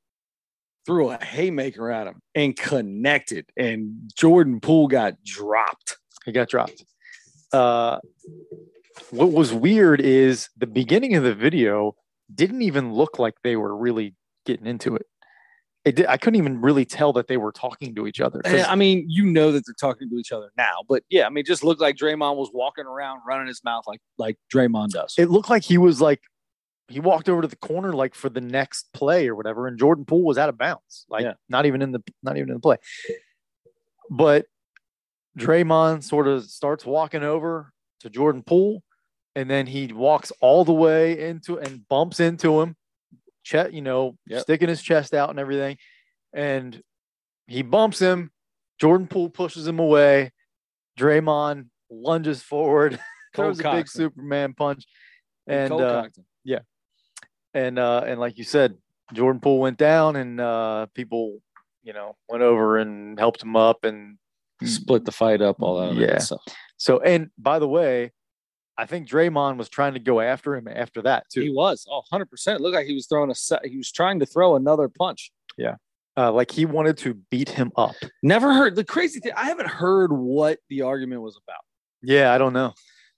threw a haymaker at him and connected, and Jordan Poole got dropped. He got dropped. Uh, what was weird is the beginning of the video didn't even look like they were really getting into it. It did, I couldn't even really tell that they were talking to each other. I mean, you know that they're talking to each other now, but yeah, I mean, just looked like Draymond was walking around running his mouth like like Draymond does. it looked like he was like he walked over to the corner like for the next play or whatever, and Jordan Poole was out of bounds, like Yeah. not even in the not even in the play. But Draymond sort of starts walking over to Jordan Poole, and then he walks all the way into and bumps into him, chest, you know, Yep. sticking his chest out and everything, and he bumps him. Jordan Poole pushes him away. Draymond lunges forward, throws a big Superman punch, and uh, him. and uh and like you said jordan poole went down and uh people you know went over and helped him up and split the fight up, all that. Yeah. stuff. so and by the way i think draymond was trying to go after him after that too. He was. Oh, 100%. It looked like he was throwing a set. He was trying to throw another punch. Yeah. Uh like he wanted to beat him up Never heard the crazy thing. I haven't heard what the argument was about. yeah i don't know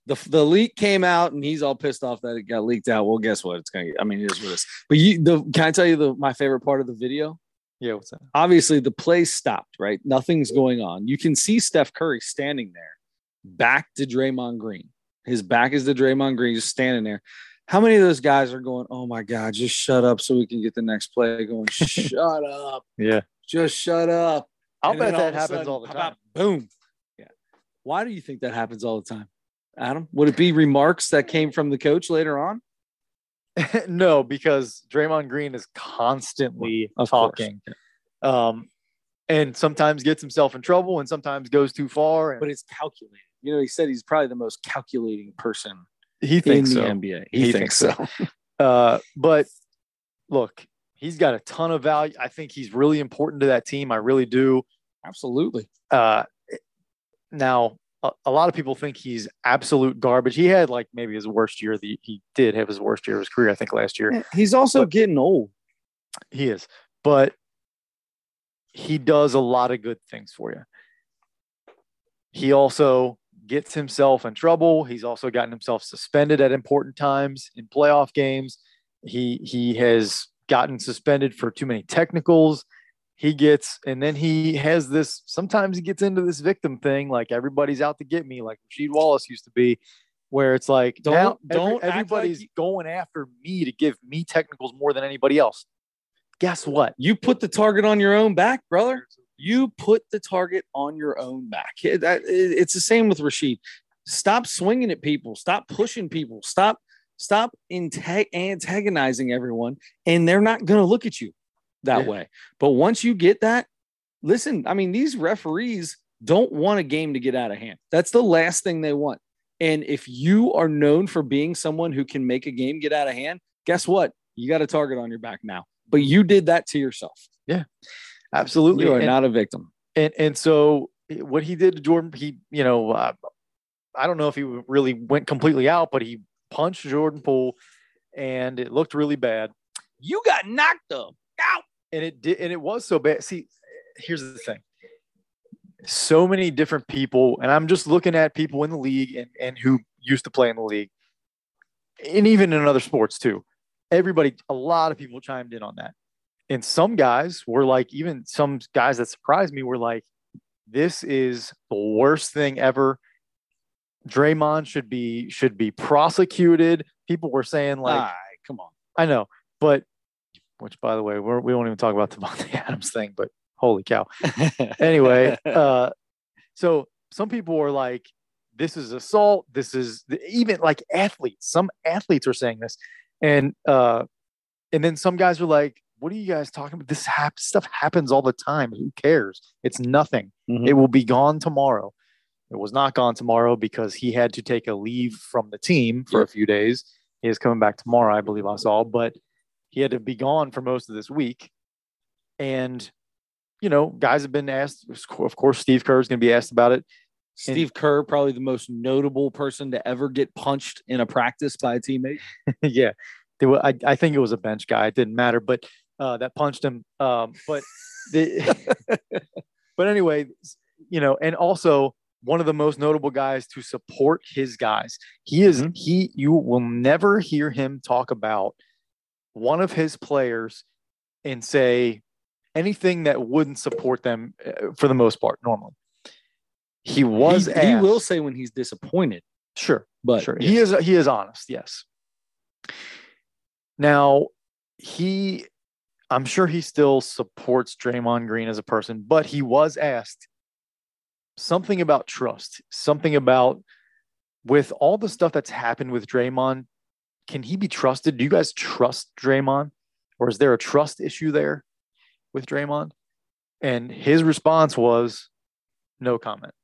The, the leak came out and he's all pissed off that it got leaked out. Well, guess what? It's gonna. I mean, it is what it is. But you, the can I tell you the my favorite part of the video? Yeah what's that Obviously, the play stopped. Right, nothing's going on. You can see Steph Curry standing there, back to Draymond Green. His back is to Draymond Green, just standing there. How many of those guys are going? Oh my God, just shut up so we can get the next play. Going, shut up, yeah just shut up. i'll And bet that of a happens sudden, all the time Boom. Yeah. Why do you think that happens all the time, Adam? Would it be remarks that came from the coach later on? no because draymond green is constantly Of talking um and sometimes gets himself in trouble and sometimes goes too far and But it's calculated. You know, he said he's probably the most calculating person he thinks in thinks the so NBA. He thinks so. Uh, but look, he's got a ton of value. I think he's really important to that team. I really do. Absolutely. Uh, now, a, a lot of people think he's absolute garbage. He had like maybe his worst year. The, he did have his worst year of his career, I think, last year. He's also But- getting old. He is, but he does a lot of good things for you. He also gets himself in trouble. He's also gotten himself suspended at important times in playoff games. He he has gotten suspended for too many technicals. He gets and then he has this sometimes he gets into this victim thing like everybody's out to get me like Rasheed Wallace used to be where it's like Don't- now don't like everybody's you- going after me to give me technicals more than anybody else. Guess what? You put the target on your own back, brother. You put the target on your own back. It- that- it- It's the same with Rasheed. stop swinging at people, stop pushing people, stop stop anta- antagonizing everyone, and they're not going to look at you that Yeah. way. But once you get that, listen, I mean, these referees don't want a game to get out of hand. That's the last thing they want. And if you are known for being someone who can make a game get out of hand, guess what? You got a target on your back now. But you did that to yourself. Yeah, absolutely. You are And- not a victim. and and so what he did to Jordan, he you know, uh, I don't know if he really went completely out, but he punched Jordan Poole, and it looked really bad. You got knocked up. Out. And it did, and it was so bad. See, here's the thing: so many different people, and I'm just looking at people in the league and and who used to play in the league, and even in other sports too. Everybody, a lot of people chimed in on that, and some guys were like, even some guys that surprised me were like, "This is the worst thing ever." Draymond should be should be prosecuted. People were saying like, right, come on. I know, but which by the way, we're, we won't even talk about the Monte Adams thing, but holy cow. Anyway, uh, so some people were like, this is assault. This is even like athletes. Some athletes are saying this. And, uh, and then some guys are like, what are you guys talking about? This hap- stuff happens all the time. Who cares? It's nothing. Mhm. It will be gone tomorrow. It was not gone tomorrow because he had to take a leave from the team for a few days. He is coming back tomorrow, I believe I saw, but he had to be gone for most of this week. And, you know, guys have been asked, of course, Steve Kerr is going to be asked about it. Steve Kerr, probably the most notable person to ever get punched in a practice by a teammate. yeah. Were, I, I think it was a bench guy. It didn't matter, but uh, that punched him. Um, but, the, but anyway, you know, and also one of the most notable guys to support his guys. He is, he, you will never hear him talk about one of his players and say anything that wouldn't support them uh, for the most part, normally. He was, he, he will say when he's disappointed, sure, but sure. yeah. He is he is honest, yes. Now, he I'm sure he still supports Draymond Green as a person, but he was asked something about trust, something about with all the stuff that's happened with Draymond, can he be trusted? Do you guys trust Draymond? Or is there a trust issue there with Draymond? And his response was no comment,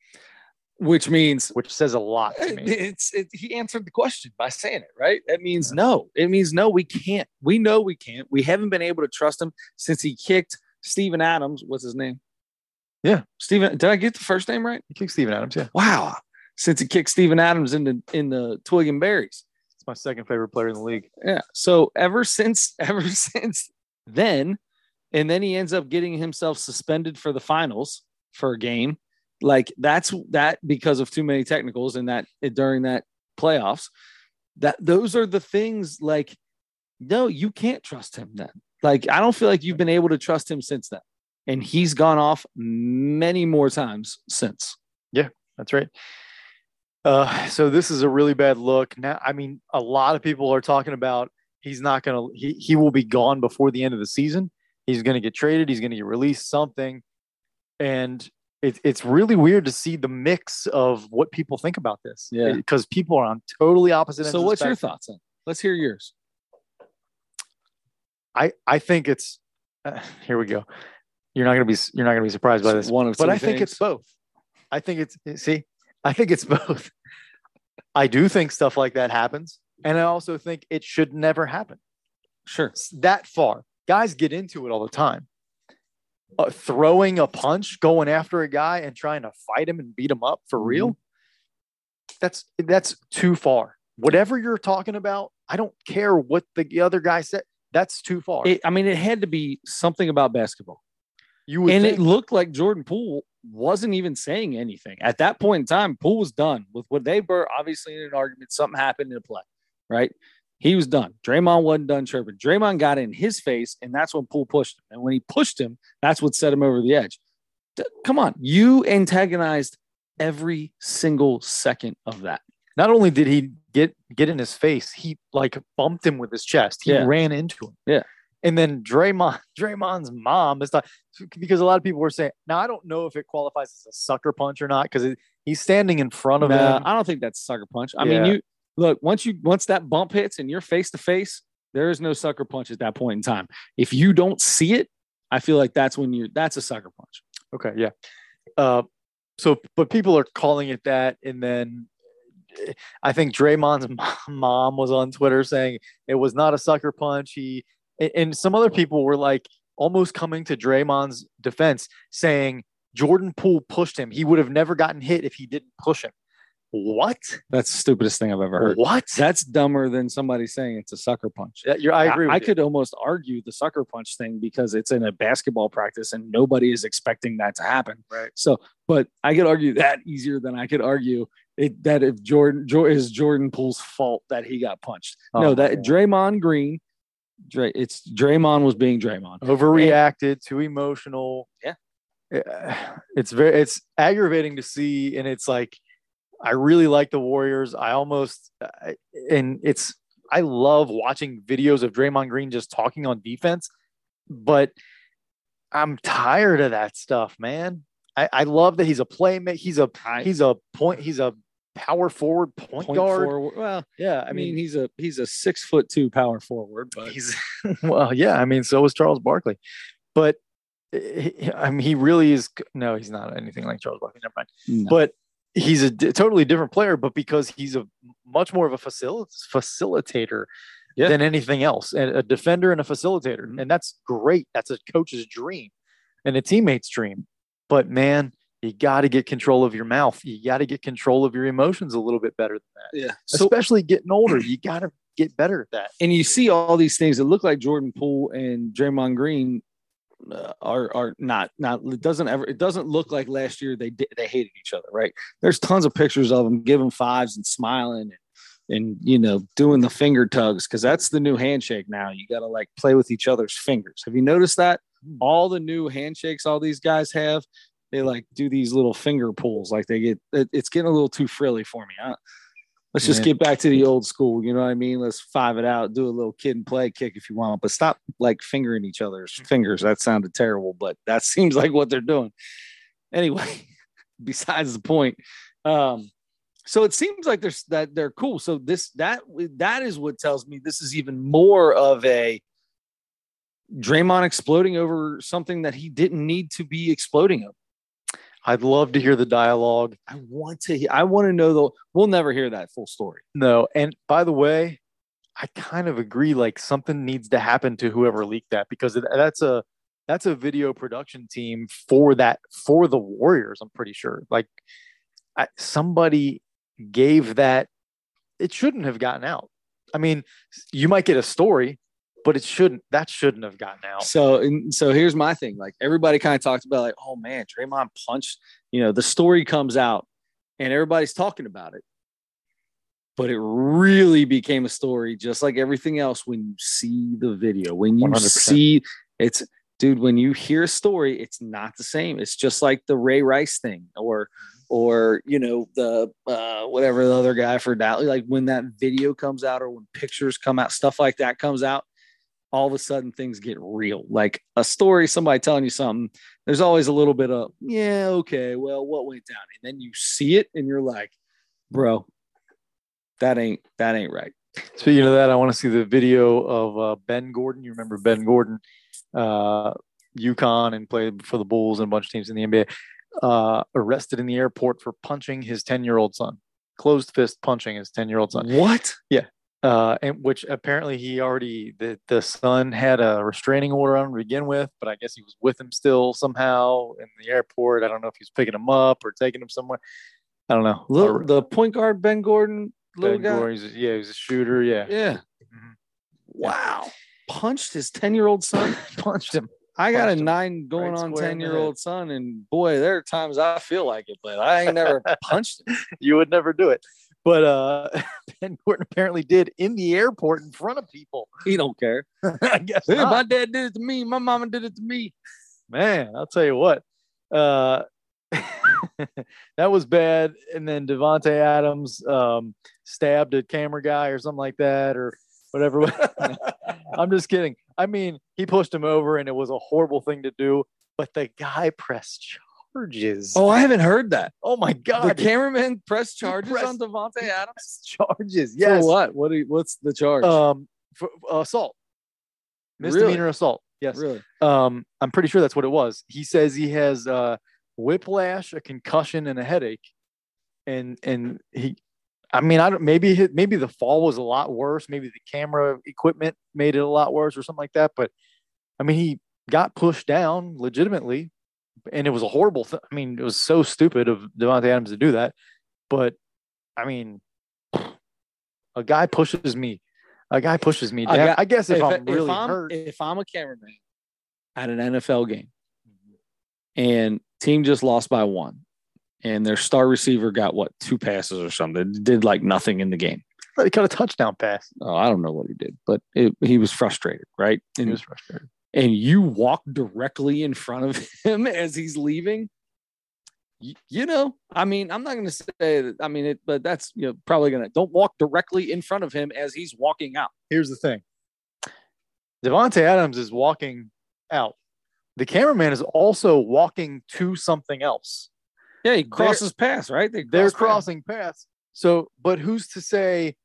which means which says a lot to me. it's it, he answered the question by saying it right that means no it means no we can't we know we can't we haven't been able to trust him since he kicked Steven Adams what's his name Yeah. Steven did I get the first name right He kicked Steven Adams, yeah. wow since he kicked Steven Adams in the in the twig and berries It's my second favorite player in the league. yeah. So ever since ever since then and then he ends up getting himself suspended for the finals for a game like that's that because of too many technicals in that during that playoffs. That those are the things like no you can't trust him then. Like i don't feel like you've been able to trust him since then. And he's gone off many more times since. Yeah, That's right. Uh, so this is a really bad look. Now, I mean, a lot of people are talking about he's not going to, he, he will be gone before the end of the season. He's going to get traded. He's going to get released, something. And it, it's really weird to see the mix of what people think about this. Yeah. Because people are on totally opposite ends. so what's your thoughts on let's hear yours I, I think it's, uh, here we go. You're not going to be, you're not going to be surprised by this. one of but I think it's both. I think it's see, I think it's both. I do think stuff like that happens, and I also think it should never happen. sure It's that far, guys get into it all the time. Uh, throwing a punch, going after a guy, and trying to fight him and beat him up for real. That's that's too far. Whatever you're talking about, I don't care what the other guy said. That's too far. it, i mean it had to be something about basketball you would and think, it looked like Jordan Poole wasn't even saying anything at that point in time. Poole was done with what they were obviously in an argument. Something happened in a play, right? He was done. Draymond wasn't done chirping. Draymond got in his face, and that's when Poole pushed him. And when he pushed him, that's what set him over the edge. D- come on, you antagonized every single second of that. not only did he get get in his face, he like bumped him with his chest. He Yeah. ran into him. Yeah. And then Draymond, Draymond's mom is not because a lot of people were saying, now I don't know if it qualifies as a sucker punch or not, because He's standing in front of Nah, him. I don't think that's a sucker punch. I mean, you look once you once that bump hits and you're face to face, there is no sucker punch at that point in time. If you don't see it, I feel like that's when you're that's a sucker punch. Okay, yeah. Uh, so, but people are calling it that, and then eh, I think Draymond's mom was on Twitter saying it was not a sucker punch. He and- and some other people were like almost coming to Draymond's defense, saying Jordan Poole pushed him. He would have never gotten hit if he didn't push him. What? That's the stupidest thing I've ever heard. What? That's dumber than somebody saying it's a sucker punch. Yeah, you're, I agree. I, with you. could almost argue the sucker punch thing because it's in a basketball practice and nobody is expecting that to happen. Right. So, but I could argue that easier than I could argue it, that if Jordan Jor- is Jordan Poole's fault that he got punched. no, Oh, that yeah. Draymond Green, Dray, it's Draymond was being Draymond. overreacted, too emotional. Yeah. Eh, It's very it's aggravating to see and it's like I really like the Warriors. I almost and it's I love watching videos of Draymond Green just talking on defense, but I'm tired of that stuff, man. I, I love that he's a playmate. He's a he's a point. He's a power forward point, Point guard. forward. Well, Yeah, I mean, he's a he's a six foot two power forward, but He's well, yeah. I mean, so was Charles Barkley, but he- I mean, he really is. No, he's not anything like Charles Barkley. Never mind. no. But he's a d- totally different player. But because he's a much more of a facil- facilitator Yeah. than anything else, and a defender and a facilitator, Mhm. and that's great. That's a coach's dream and a teammate's dream. But man, you got to get control of your mouth. You got to get control of your emotions a little bit better than that. yeah. So Especially getting older, you got to get better at that. and you see all these things that look like Jordan Poole and Draymond Green uh, are are not not it doesn't ever it doesn't look like last year they did they hated each other right there's tons of pictures of them giving fives and smiling and and you know doing the finger tugs because that's the new handshake now you got to like play with each other's fingers have you noticed that all the new handshakes all these guys have they like do these little finger pulls like they get it, it's getting a little too frilly for me huh? let's just Yeah. get back to the old school you know what i mean let's five it out do a little kid and play kick if you want but stop like fingering each other's fingers that sounded terrible but that seems like what they're doing anyway besides the point um so it seems like there's that they're cool so this that that is what tells me this is even more of a Draymond exploding over something that he didn't need to be exploding over. I'd love to hear the dialogue. I want to. he- I want to know the. We'll never hear that full story. No, and by the way, I kind of agree. Like something needs to happen to whoever leaked that because that's a that's a video production team for that for the Warriors. I'm pretty sure. Like I, somebody gave that. It shouldn't have gotten out. I mean, you might get a story, but it shouldn't. That shouldn't have gotten out. So, and so here's my thing. Like everybody kind of talks about, like, oh man, Draymond punched. You know, the story comes out, and everybody's talking about it. But it really became a story, just like everything else. When you see the video, when you 100%. see it's, dude. When you hear a story, it's not the same. It's just like the Ray Rice thing, or, or you know, the uh, whatever the other guy for Dallas. Like when that video comes out, or when pictures come out, stuff like that comes out all of a sudden things get real. Like a story, somebody telling you something, there's always a little bit of, yeah, okay, well, what went down? And then you see it and you're like, bro, that ain't that ain't right. Speaking of that, I want to see the video of uh, Ben Gordon. You remember Ben Gordon, uh, UConn, and played for the Bulls and a bunch of teams in the NBA. Uh, arrested in the airport for punching his ten-year-old son, closed fist punching his ten-year-old son. What? Uh, and which apparently he already the the son had a restraining order on him to begin with, but I guess he was with him still somehow in the airport. I don't know if he was picking him up or taking him somewhere. I don't know. Little, the point guard Ben Gordon, little Ben guy. Gordon, he's a- yeah, he was a shooter. Yeah, Yeah. Mhm. Wow. Punched his 10 year old son. punched him. I got a him nine going right on ten year old son, and boy, there are times I feel like it, but I ain't never punched him. you would never do it. But uh, Ben Gordon apparently did in the airport in front of people. He don't care. I guess Hey, my dad did it to me. My mama did it to me. man. I'll tell you what. Uh, that was bad. And then Davante Adams um, stabbed a camera guy or something like that, or whatever. I'm just kidding. I mean, he pushed him over, and it was a horrible thing to do. But the guy pressed charges. Oh, I haven't heard that. Oh my god, The cameraman pressed charges pressed- on Davante Adams. charges. Yes. For what? What? You, what's the charge? Um, for uh, assault. Misdemeanor assault. Yes. Really? Um, I'm pretty sure that's what it was. He says he has uh, whiplash, a concussion, and a headache, and and he, I mean, I don't. Maybe maybe the fall was a lot worse. Maybe the camera equipment made it a lot worse, or something like that. But I mean, he got pushed down legitimately, and it was a horrible. Th- I mean, it was so stupid of Davante Adams to do that. But I mean, a guy pushes me. A guy pushes me guy- I guess if, if, I'm if really I'm hurt, if I'm a cameraman at an NFL game and team just lost by one and their star receiver got what two passes or something did like nothing in the game. he got a touchdown pass. Oh, I don't know what he did, but it, he was frustrated, right? He was frustrated. And you walk directly in front of him as he's leaving. You, you know, I mean, I'm not going to say that. I mean, it, but that's you know probably going to don't walk directly in front of him as he's walking out. Here's the thing. Davante Adams is walking out. The cameraman is also walking to something else. Yeah, he crosses paths, right? They They're cross paths. crossing paths. So, but who's to say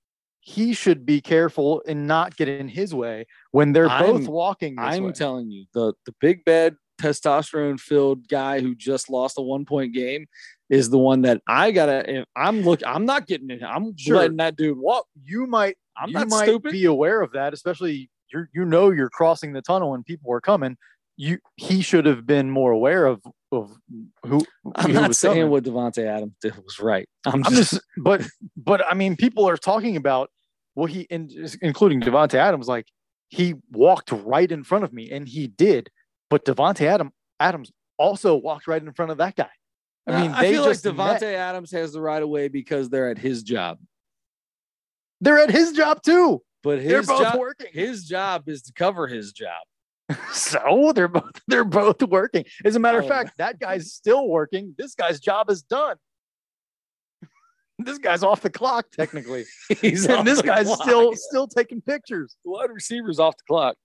he should be careful and not get in his way when they're both I'm- walking this I'm way? telling you, the the big bad testosterone filled guy who just lost a one point game is the one that I gotta. If I'm look, I'm not getting in. I'm Sure. letting that dude walk. you might I'm you not might stupid. be aware of that, especially you you know you're crossing the tunnel and people are coming. You he should have been more aware of of who. I'm who not was saying coming. what Davante Adams did was right. I'm, I'm just, but, but I mean, people are talking about what he, in, including Davante Adams, like he walked right in front of me, and he did. But Davante Adam Adams also walked right in front of that guy. I mean, I they feel like Davante. Adams has the right of way because they're at his job, They're at his job too. but They're his both job, working. his job is to cover his job. so they're both they're both working. As a matter of Oh, fact, that guy's still working. This guy's job is done. This guy's off the clock technically, He's and this guy's clock. still still taking pictures. the wide receiver's off the clock.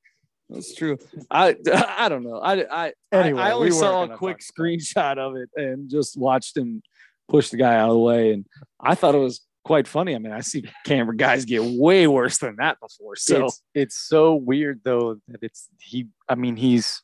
That's true. I I don't know. I I Anyway, I, I only we saw a quick screenshot of it and just watched him push the guy out of the way, and I thought it was quite funny. I mean, I see camera guys get way worse than that before. So it's it's so weird though that it's he. I mean, he's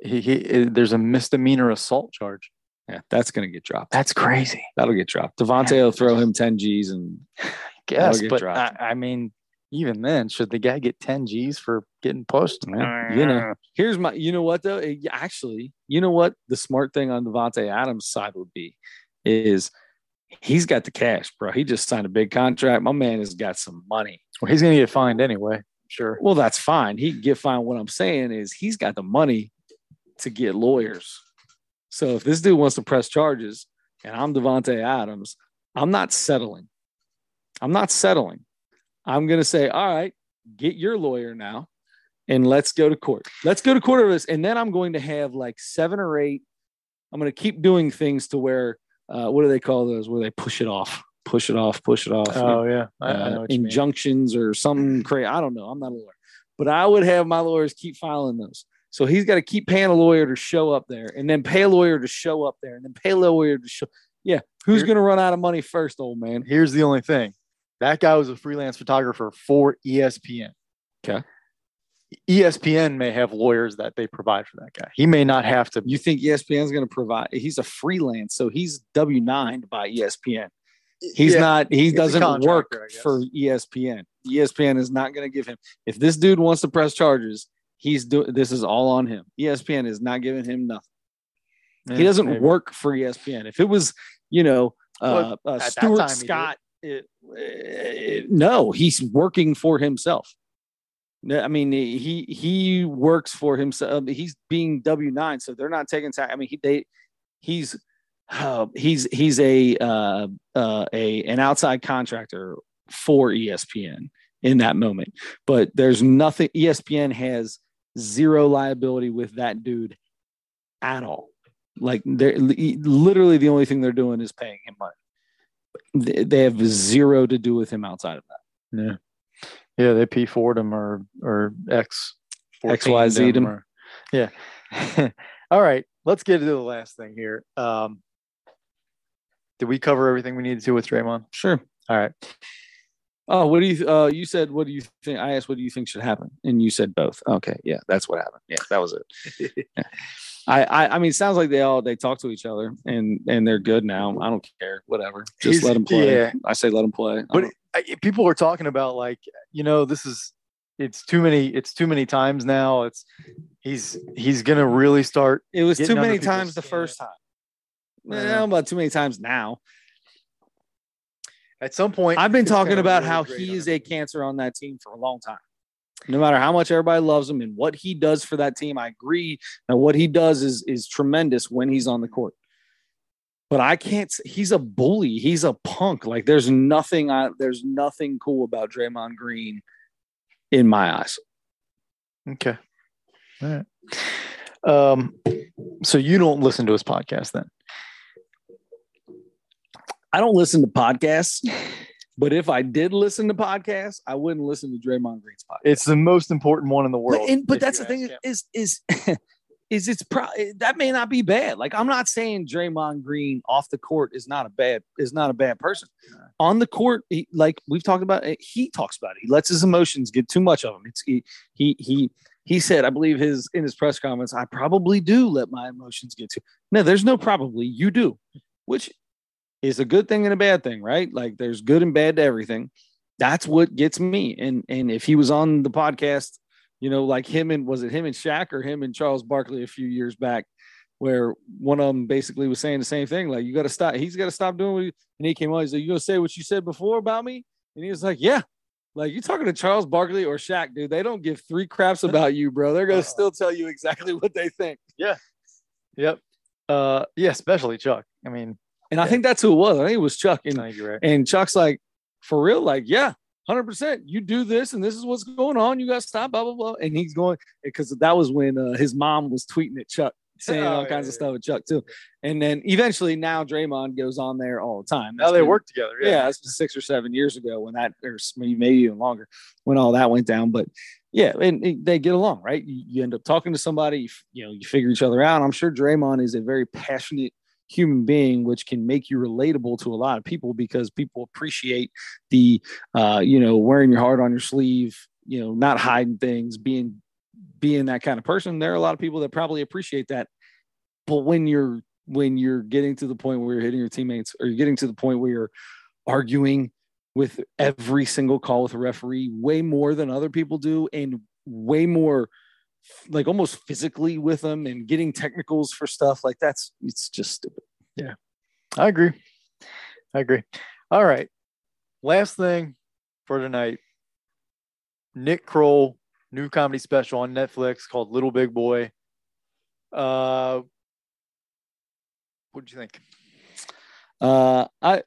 he, he there's a misdemeanor assault charge. Yeah, that's gonna get dropped. That's crazy. That'll get dropped. Davante will throw him ten G's, and Guess, get but I. I mean, even then, should the guy get 10 G's for getting pushed? Yeah, you know. here's my. You know what though? Actually, you know what? The smart thing on Davante Adams' side would be is he's got the cash, bro. He just signed a big contract. My man has got some money. Well, he's gonna get fined anyway. Sure. Well, that's fine. He can get fined. What I'm saying is he's got the money to get lawyers. So if this dude wants to press charges and I'm Davante Adams, I'm not settling. I'm not settling. I'm gonna say, all right, get your lawyer now and let's go to court. Let's go to court over this. And then I'm going to have like seven or eight. I'm going to keep doing things to where, uh, what do they call those? Where they push it off, push it off, push it off Oh yeah, I, I uh, know what you mean. injunctions or something crazy. I don't know. I'm not a lawyer, but I would have my lawyers keep filing those. So he's got to keep paying a lawyer to show up there, and then pay a lawyer to show up there, and then pay a lawyer to show. Yeah, who's going to run out of money first, old man? Here's the only thing. That guy was a freelance photographer for ESPN. Okay. ESPN may have lawyers that they provide for that guy. He may not have to. You think ESPN's going to provide? He's a freelance, so he's W nine by ESPN. He's Yeah, not. He doesn't work contractor, I guess. for ESPN. ESPN is not going to give him. If this dude wants to press charges, he's doing. This is all on him. ESPN is not giving him nothing. Yeah, he doesn't maybe. work for ESPN. If it was, you know, uh, uh, Stuart time he did. Scott, it, it- no, he's working for himself. I mean, he he works for himself. He's being W nine, so they're not taking time. I mean, he they he's uh, he's he's a uh, uh, a an outside contractor for ESPN in that moment. But there's nothing. ESPN has zero liability with that dude at all. Like they're literally the only thing they're doing is paying him money. They have zero to do with him outside of that. Yeah. Yeah, they P Ford him or or X XYZ'd him. or- yeah. All right, let's get to the last thing here. Um, did we cover everything we needed to with Draymond? Sure. All right. Oh, what do you? Uh, you said, what do you think? I asked, what do you think should happen, and you said both. Okay, yeah, that's what happened. Yeah, that was it. Yeah. I, I, I mean, it sounds like they all they talk to each other, and and they're good now. I don't care, whatever. Just He's- let them play. yeah. I say let them play. But people are talking about like, you know, this is it's too many. It's too many times now. It's he's he's gonna really start. it was too many times the first time. I I know. don't know about too many times now. At some point, I've been talking about really how he is him. a cancer on that team for a long time. No matter how much everybody loves him and what he does for that team, I agree. Now, what he does is is tremendous when he's on the court. But I can't. He's a bully. He's a punk. Like there's nothing. I, there's nothing cool about Draymond Green, in my eyes. Okay. All right. Um, so you don't listen to his podcast then? I don't listen to podcasts, but if I did listen to podcasts, I wouldn't listen to Draymond Green's podcast. It's the most important one in the world. But, and, but that's the thing him. is is is it's pro- that may not be bad. Like I'm not saying Draymond Green off the court is not a bad is not a bad person. On the court, he, like we've talked about, eh, he talks about it. He lets his emotions get too much of him. It's he he he he said, I believe his in his press comments, I probably do let my emotions get to. No, there's no probably. You do, which is a good thing and a bad thing, right? Like there's good and bad to everything. That's what gets me. And and if he was on the podcast you know, like him and was it him and Shaq or him and Charles Barkley a few years back, where one of them basically was saying the same thing, like you got to stop. He's got to stop doing what. He, and he came on. He's like, "You gonna say what you said before about me?" And he was like, "Yeah." Like you talking to Charles Barkley or Shaq, dude? They don't give three craps about you, bro. They're gonna still tell you exactly what they think. Yeah. Yep. Uh, yeah, especially Chuck. I mean, And I think that's who it was. I think it was Chuck. And right. And Chuck's like, for real, like, yeah, hundred percent. You do this, and this is what's going on. You got to stop, blah blah blah. And he's going because that was when uh, his mom was tweeting at Chuck, saying Oh, all yeah, kinds of stuff at Chuck too. And then eventually, now Draymond goes on there all the time. Now they been- work together. Yeah, Yeah. that's six or seven years ago when that, or maybe maybe even longer, when all that went down. But yeah, and it- they get along, right? You, you end up talking to somebody, you, you know, you figure each other out. I'm sure Draymond is a very passionate human being, which can make you relatable to a lot of people because people appreciate the, uh, you know, wearing your heart on your sleeve, you know, not hiding things, being being that kind of person. There are a lot of people that probably appreciate that. But when you're when you're getting to the point where you're hitting your teammates, or you're getting to the point where you're arguing with every single call with a referee way more than other people do and way more like almost physically with them and getting technicals for stuff like that's it's just stupid Yeah, I agree. I agree. All right. Last thing for tonight. Nick Kroll, new comedy special on Netflix called Little Big Boy. Uh what did you think? uh i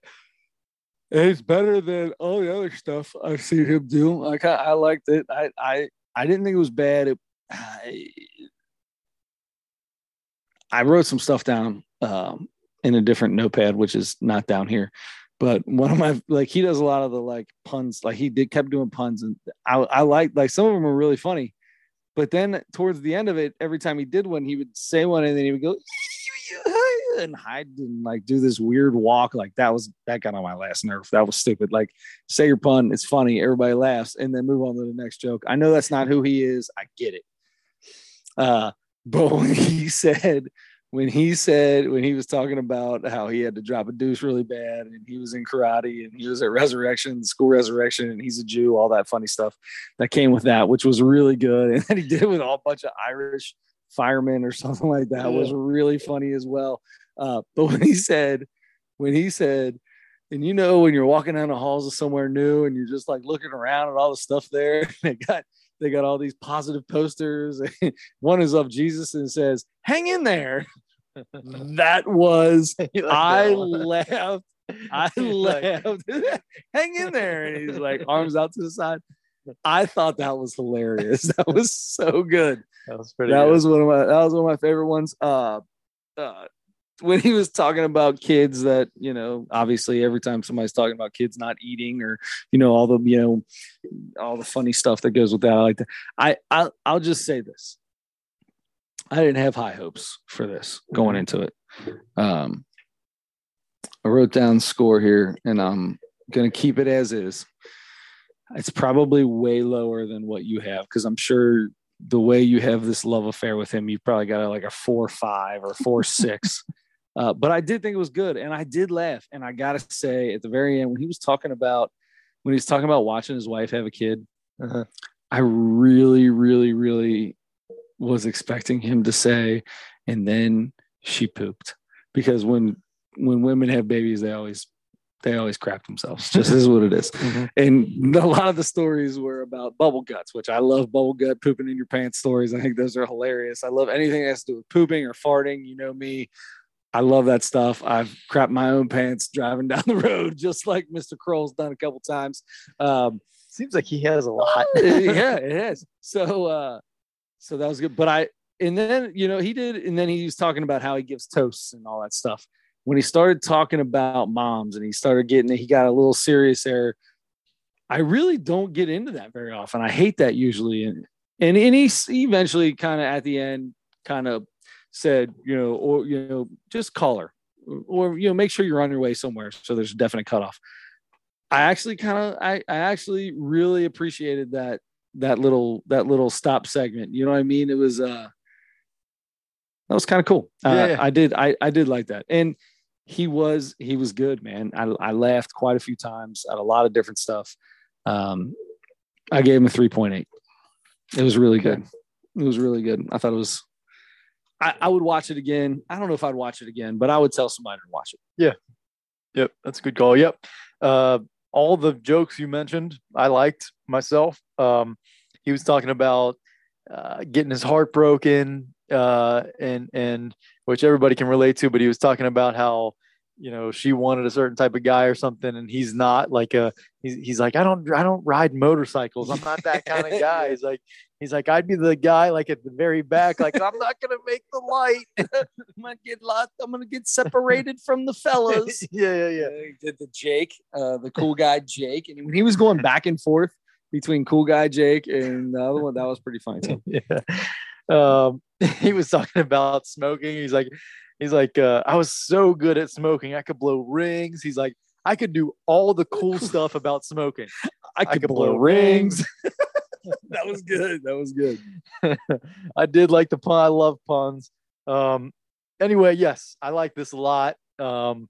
it's better than all the other stuff i've seen him do like i, I liked it i i i didn't think it was bad it, I, wrote some stuff down um in a different notepad which is not down here but one of my like he does a lot of the like puns like he did kept doing puns and i i like like some of them are really funny but then towards the end of it every time he did one he would say one and then he would go and hide and like do this weird walk like that was that got on my last nerve. That was stupid. Like say your pun it's funny everybody laughs and then move on to the next joke. I know that's not who he is. I get it uh but when he said when he said when he was talking about how he had to drop a deuce really bad and he was in karate and he was at resurrection school resurrection and he's a jew all that funny stuff that came with that which was really good. And then he did it with a whole bunch of irish firemen or something like that was really funny as well. Uh, but when he said when he said and you know when you're walking down the halls of somewhere new and you're just like looking around at all the stuff there they got they got all these positive posters one is of jesus and says hang in there that was I laughed. I laughed. Hang in there. And he's like arms out to the side. I thought that was hilarious. That was so good. That was pretty That good. was one of my that was one of my favorite ones. Uh uh when he was talking about kids that, you know, obviously every time somebody's talking about kids not eating or, you know, all the, you know, all the funny stuff that goes with that. I like that. I I'll, I'll just say this. I didn't have high hopes for this going into it. Um, I wrote down score here, and I'm gonna keep it as is. It's probably way lower than what you have because I'm sure the way you have this love affair with him, you probably got a, like a four five or four six. Uh, but I did think it was good, and I did laugh. And I gotta say, at the very end, when he was talking about when he was talking about watching his wife have a kid, Uh-huh. I really, really, really was expecting him to say, and then she pooped because when when women have babies, they always they always crap themselves. Just is what it is. Mhm. And a lot of the stories were about bubble guts, which I love bubble gut pooping in your pants stories. I think those are hilarious. I love anything that has to do with pooping or farting. You know me. I love that stuff. I've crapped my own pants driving down the road, just like Mr. Kroll's done a couple times. Um, Seems like he has a lot. yeah, it is. So, uh, so that was good. But I, and then you know he did, and then he was talking about how he gives toasts and all that stuff. When he started talking about moms and he started getting, it, he got a little serious there. I really don't get into that very often. I hate that usually, and and, and he eventually kind of at the end kind of said, you know, or you know, just call her, or you know, make sure you're on your way somewhere so there's a definite cutoff. I actually kind of I, I actually really appreciated that that little that little stop segment. You know what I mean? It was uh that was kind of cool. Uh, Yeah, yeah. I did I I did like that. And he was he was good, man. I I laughed quite a few times at a lot of different stuff. Um I gave him a 3.8. It was really good. It was really good. I thought it was I, I would watch it again. I don't know if I'd watch it again, but I would tell somebody to watch it. Yeah. Yep, that's a good call. Yep. Uh, all the jokes you mentioned, I liked myself. Um, he was talking about uh, getting his heart broken, uh, and and which everybody can relate to. But he was talking about how you know she wanted a certain type of guy or something, and he's not like a. He's, he's like I don't I don't ride motorcycles. I'm not that kind of guy. He's like he's like I'd be the guy like at the very back. Like I'm not gonna make the light. I'm gonna get lost. I'm gonna get separated from the fellas. yeah, yeah, yeah. He did the Jake, uh, the cool guy Jake, and when he was going back and forth between cool guy Jake and the other one, that was pretty funny too. yeah. Um, he was talking about smoking. He's like, he's like, uh, I was so good at smoking. I could blow rings. He's like, I could do all the cool stuff about smoking. I could, could blow, blow rings. that was good. That was good. I did like the pun. I love puns. Um, anyway, yes, I like this a lot. Um,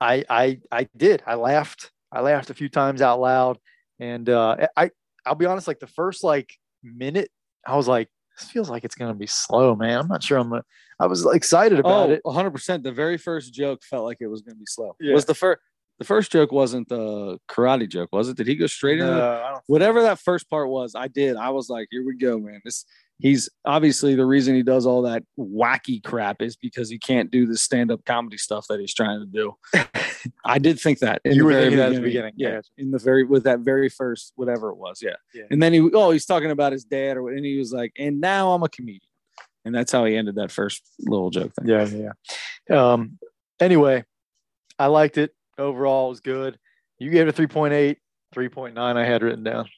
I, I, I did. I laughed. I laughed a few times out loud, and uh, I, I'll be honest. Like the first like minute, I was like, this feels like it's gonna be slow, man. I'm not sure. I'm. Gonna, I was excited about Oh, it. 100 percent. The very first joke felt like it was gonna be slow. Yeah. Was the first the first joke wasn't the karate joke, was it? Did he go straight into No, I whatever that first part was, I did. I was like, here we go, man. This he's obviously the reason he does all that wacky crap is because he can't do the stand-up comedy stuff that he's trying to do. I did think that. in You the were very at the beginning. Yeah. gotcha. In the very with that very first whatever it was. Yeah. Yeah. And then he oh, he's talking about his dad or and he was like, and now I'm a comedian. And that's how he ended that first little joke thing. Yeah, yeah, yeah. Um, anyway, I liked it. Overall, it was good. You gave it a 3.8, 3.9 I had written down.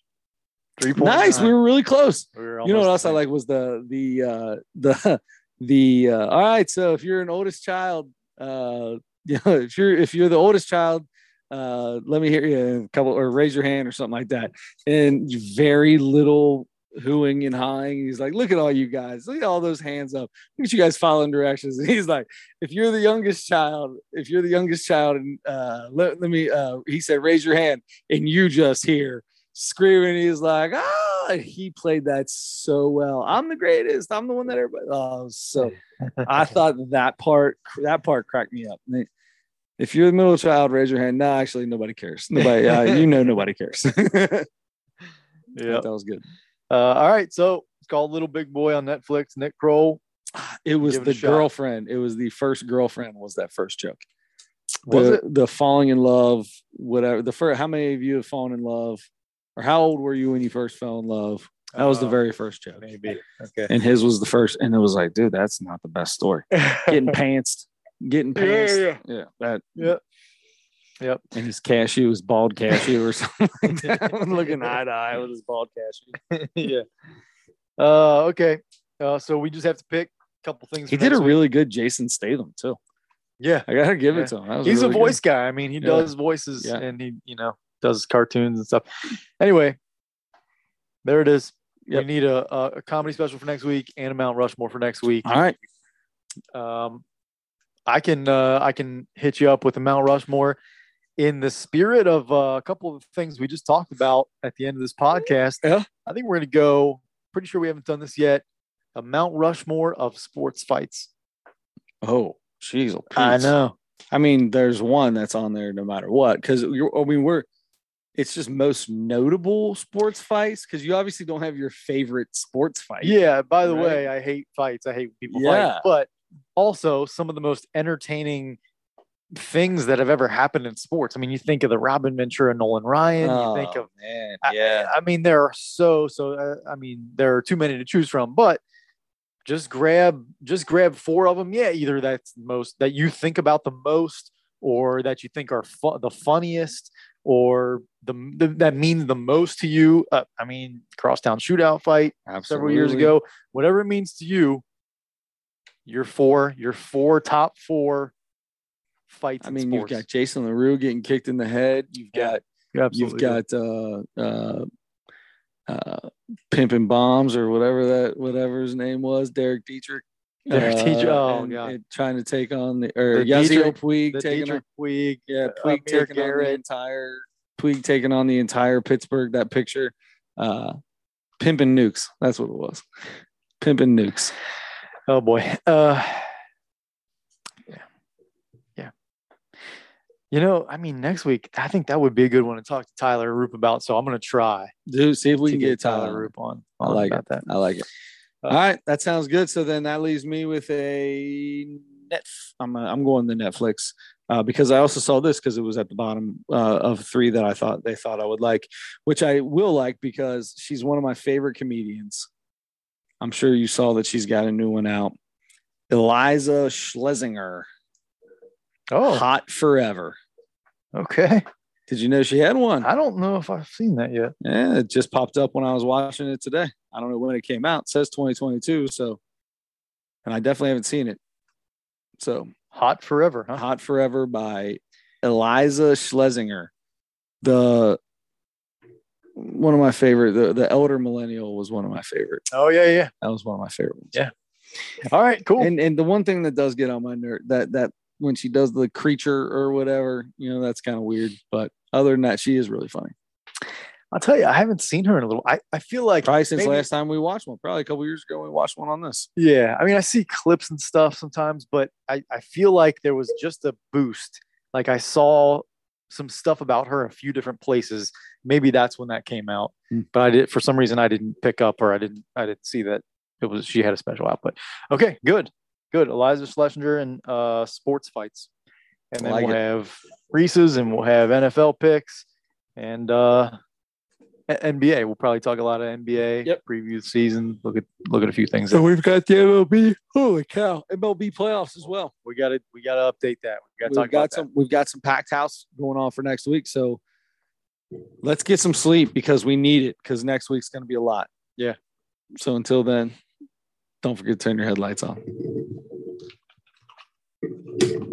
3.9. Nice. We were really close. We were you know what else I like was the the uh the the uh all right so if you're an oldest child uh you know if you're if you're the oldest child uh let me hear you a couple or raise your hand or something like that and very little hooing and hawing he's like look at all you guys look at all those hands up look at you guys following directions and he's like if you're the youngest child if you're the youngest child and uh let, let me uh he said raise your hand and you just hear screaming. He's like, ah, and he played that so well. I'm the greatest. I'm the one that everybody. Oh, so I thought that part, that part cracked me up. If you're the middle child, raise your hand. No, actually, nobody cares. Nobody, uh, you know, nobody cares. Yeah. that was good. Uh, all right. So it's called Little Big Boy on Netflix. Nick Kroll. It was Give it the shot. girlfriend. It was the first girlfriend. Was that first joke? Was the, it? the falling in love? Whatever. The first. How many of you have fallen in love? Or how old were you when you first fell in love? That was the Uh, very first joke. Maybe. Okay. and his was the first, and it was like, dude, that's not the best story. Getting pantsed, getting Yeah, pantsed, yeah, yeah, that, Yep. Yep. and his cashew, his bald cashew, or something like that, looking eye to eye with his bald cashew. yeah. Uh, okay. Uh, so we just have to pick a couple things. He did a week. really good Jason Statham too. yeah. I gotta give Yeah. it to him. Was He's a really good. voice guy. I mean, he Yeah. does voices Yeah. and he, you know, does cartoons and stuff. Anyway, there it is. Yep. We need a, a, a comedy special for next week and a Mount Rushmore for next week. All right. Um, I can uh, I can hit you up with a Mount Rushmore in the spirit of uh, a couple of things we just talked about at the end of this podcast. Yeah. I think we're gonna go. Pretty sure we haven't done this yet. A Mount Rushmore of sports fights. Oh, jeez. oh, I know. I mean, there's one that's on there no matter what. Because you're, I mean, we're. It's just most notable sports fights because you obviously don't have your favorite sports fight. Yeah. By the Right? way, I hate fights. I hate people Yeah. fight. But also some of the most entertaining things that have ever happened in sports. I mean, you think of the Robin Ventura, Nolan Ryan. you think Oh, of man, I- yeah. I mean, there are so so. Uh, I mean, there are too many to choose from, but just grab just grab four of them. Yeah, either that's most that you think about the most, or that you think are fu- the funniest, or the, the that means the most to you. Uh, I mean, crosstown shootout fight several years ago. Whatever it means to you, your four, your four top four fights. I mean, you've got Jason LaRue getting kicked in the head. You've got You you've got uh uh uh pimping bombs or whatever that whatever his name was derek dietrich Derek Dietrich, oh, and- God. and trying to take on the or The Yasiel Dietrich- Puig the taking Dietrich on, Puig, yeah uh, Puig Amir taking on the entire Puig taking on the entire Pittsburgh that picture uh pimping nukes that's what it was pimping nukes Oh boy. Uh yeah. Yeah. You know, I mean next week I think that would be a good one to talk to Tyler Roop about. So I'm gonna try dude see if we can get Tyler Tyler Roop on. I like about that. I like it. Uh, All right, that sounds good. So then that leaves me with a net. I'm uh, I'm going to Netflix uh, because I also saw this because it was at the bottom uh, of three that I thought they thought I would like, which I will like because she's one of my favorite comedians. I'm sure you saw that she's got a new one out. Iliza Shlesinger, Oh, Hot Forever. Okay. Did you know she had one? I don't know if I've seen that yet. Yeah, it just popped up when I was watching it today. I don't know when it came out. It says 2022, so and I definitely haven't seen it. So, Hot forever, huh? Hot Forever by Iliza Shlesinger. The one of my favorite, the, the elder millennial was one of my favorite. Oh yeah, yeah. That was one of my favorite ones. Yeah. All right, cool. And and the one thing that does get on my nerve that that when she does the creature or whatever, you know, that's kind of weird. But other than that, she is really funny. I'll tell you, I haven't seen her in a little. I, I feel like Probably since maybe- last time we watched one, probably a couple years ago, we watched one on this. Yeah, I mean, I see clips and stuff sometimes, but I, I feel like there was just a boost. Like I saw some stuff about her a few different places. Maybe that's when that came out. Hmm. But I did for some reason I didn't pick up or I didn't I didn't see that it was she had a special output. Okay, good, good. Iliza Shlesinger and uh, sports fights, and then Like we'll it. have Reese's and we'll have NFL picks and uh, NBA. We'll probably talk a lot of NBA. Yep. Preview the season. Look at look at a few things. So we've got the MLB. Holy cow! MLB playoffs as well. We got to we got to update that. We got to We've talk got about some. We've got some packed house going on for next week. So let's get some sleep because we need it. Because next week's going to be a lot. Yeah. So until then, don't forget to turn your headlights on. That.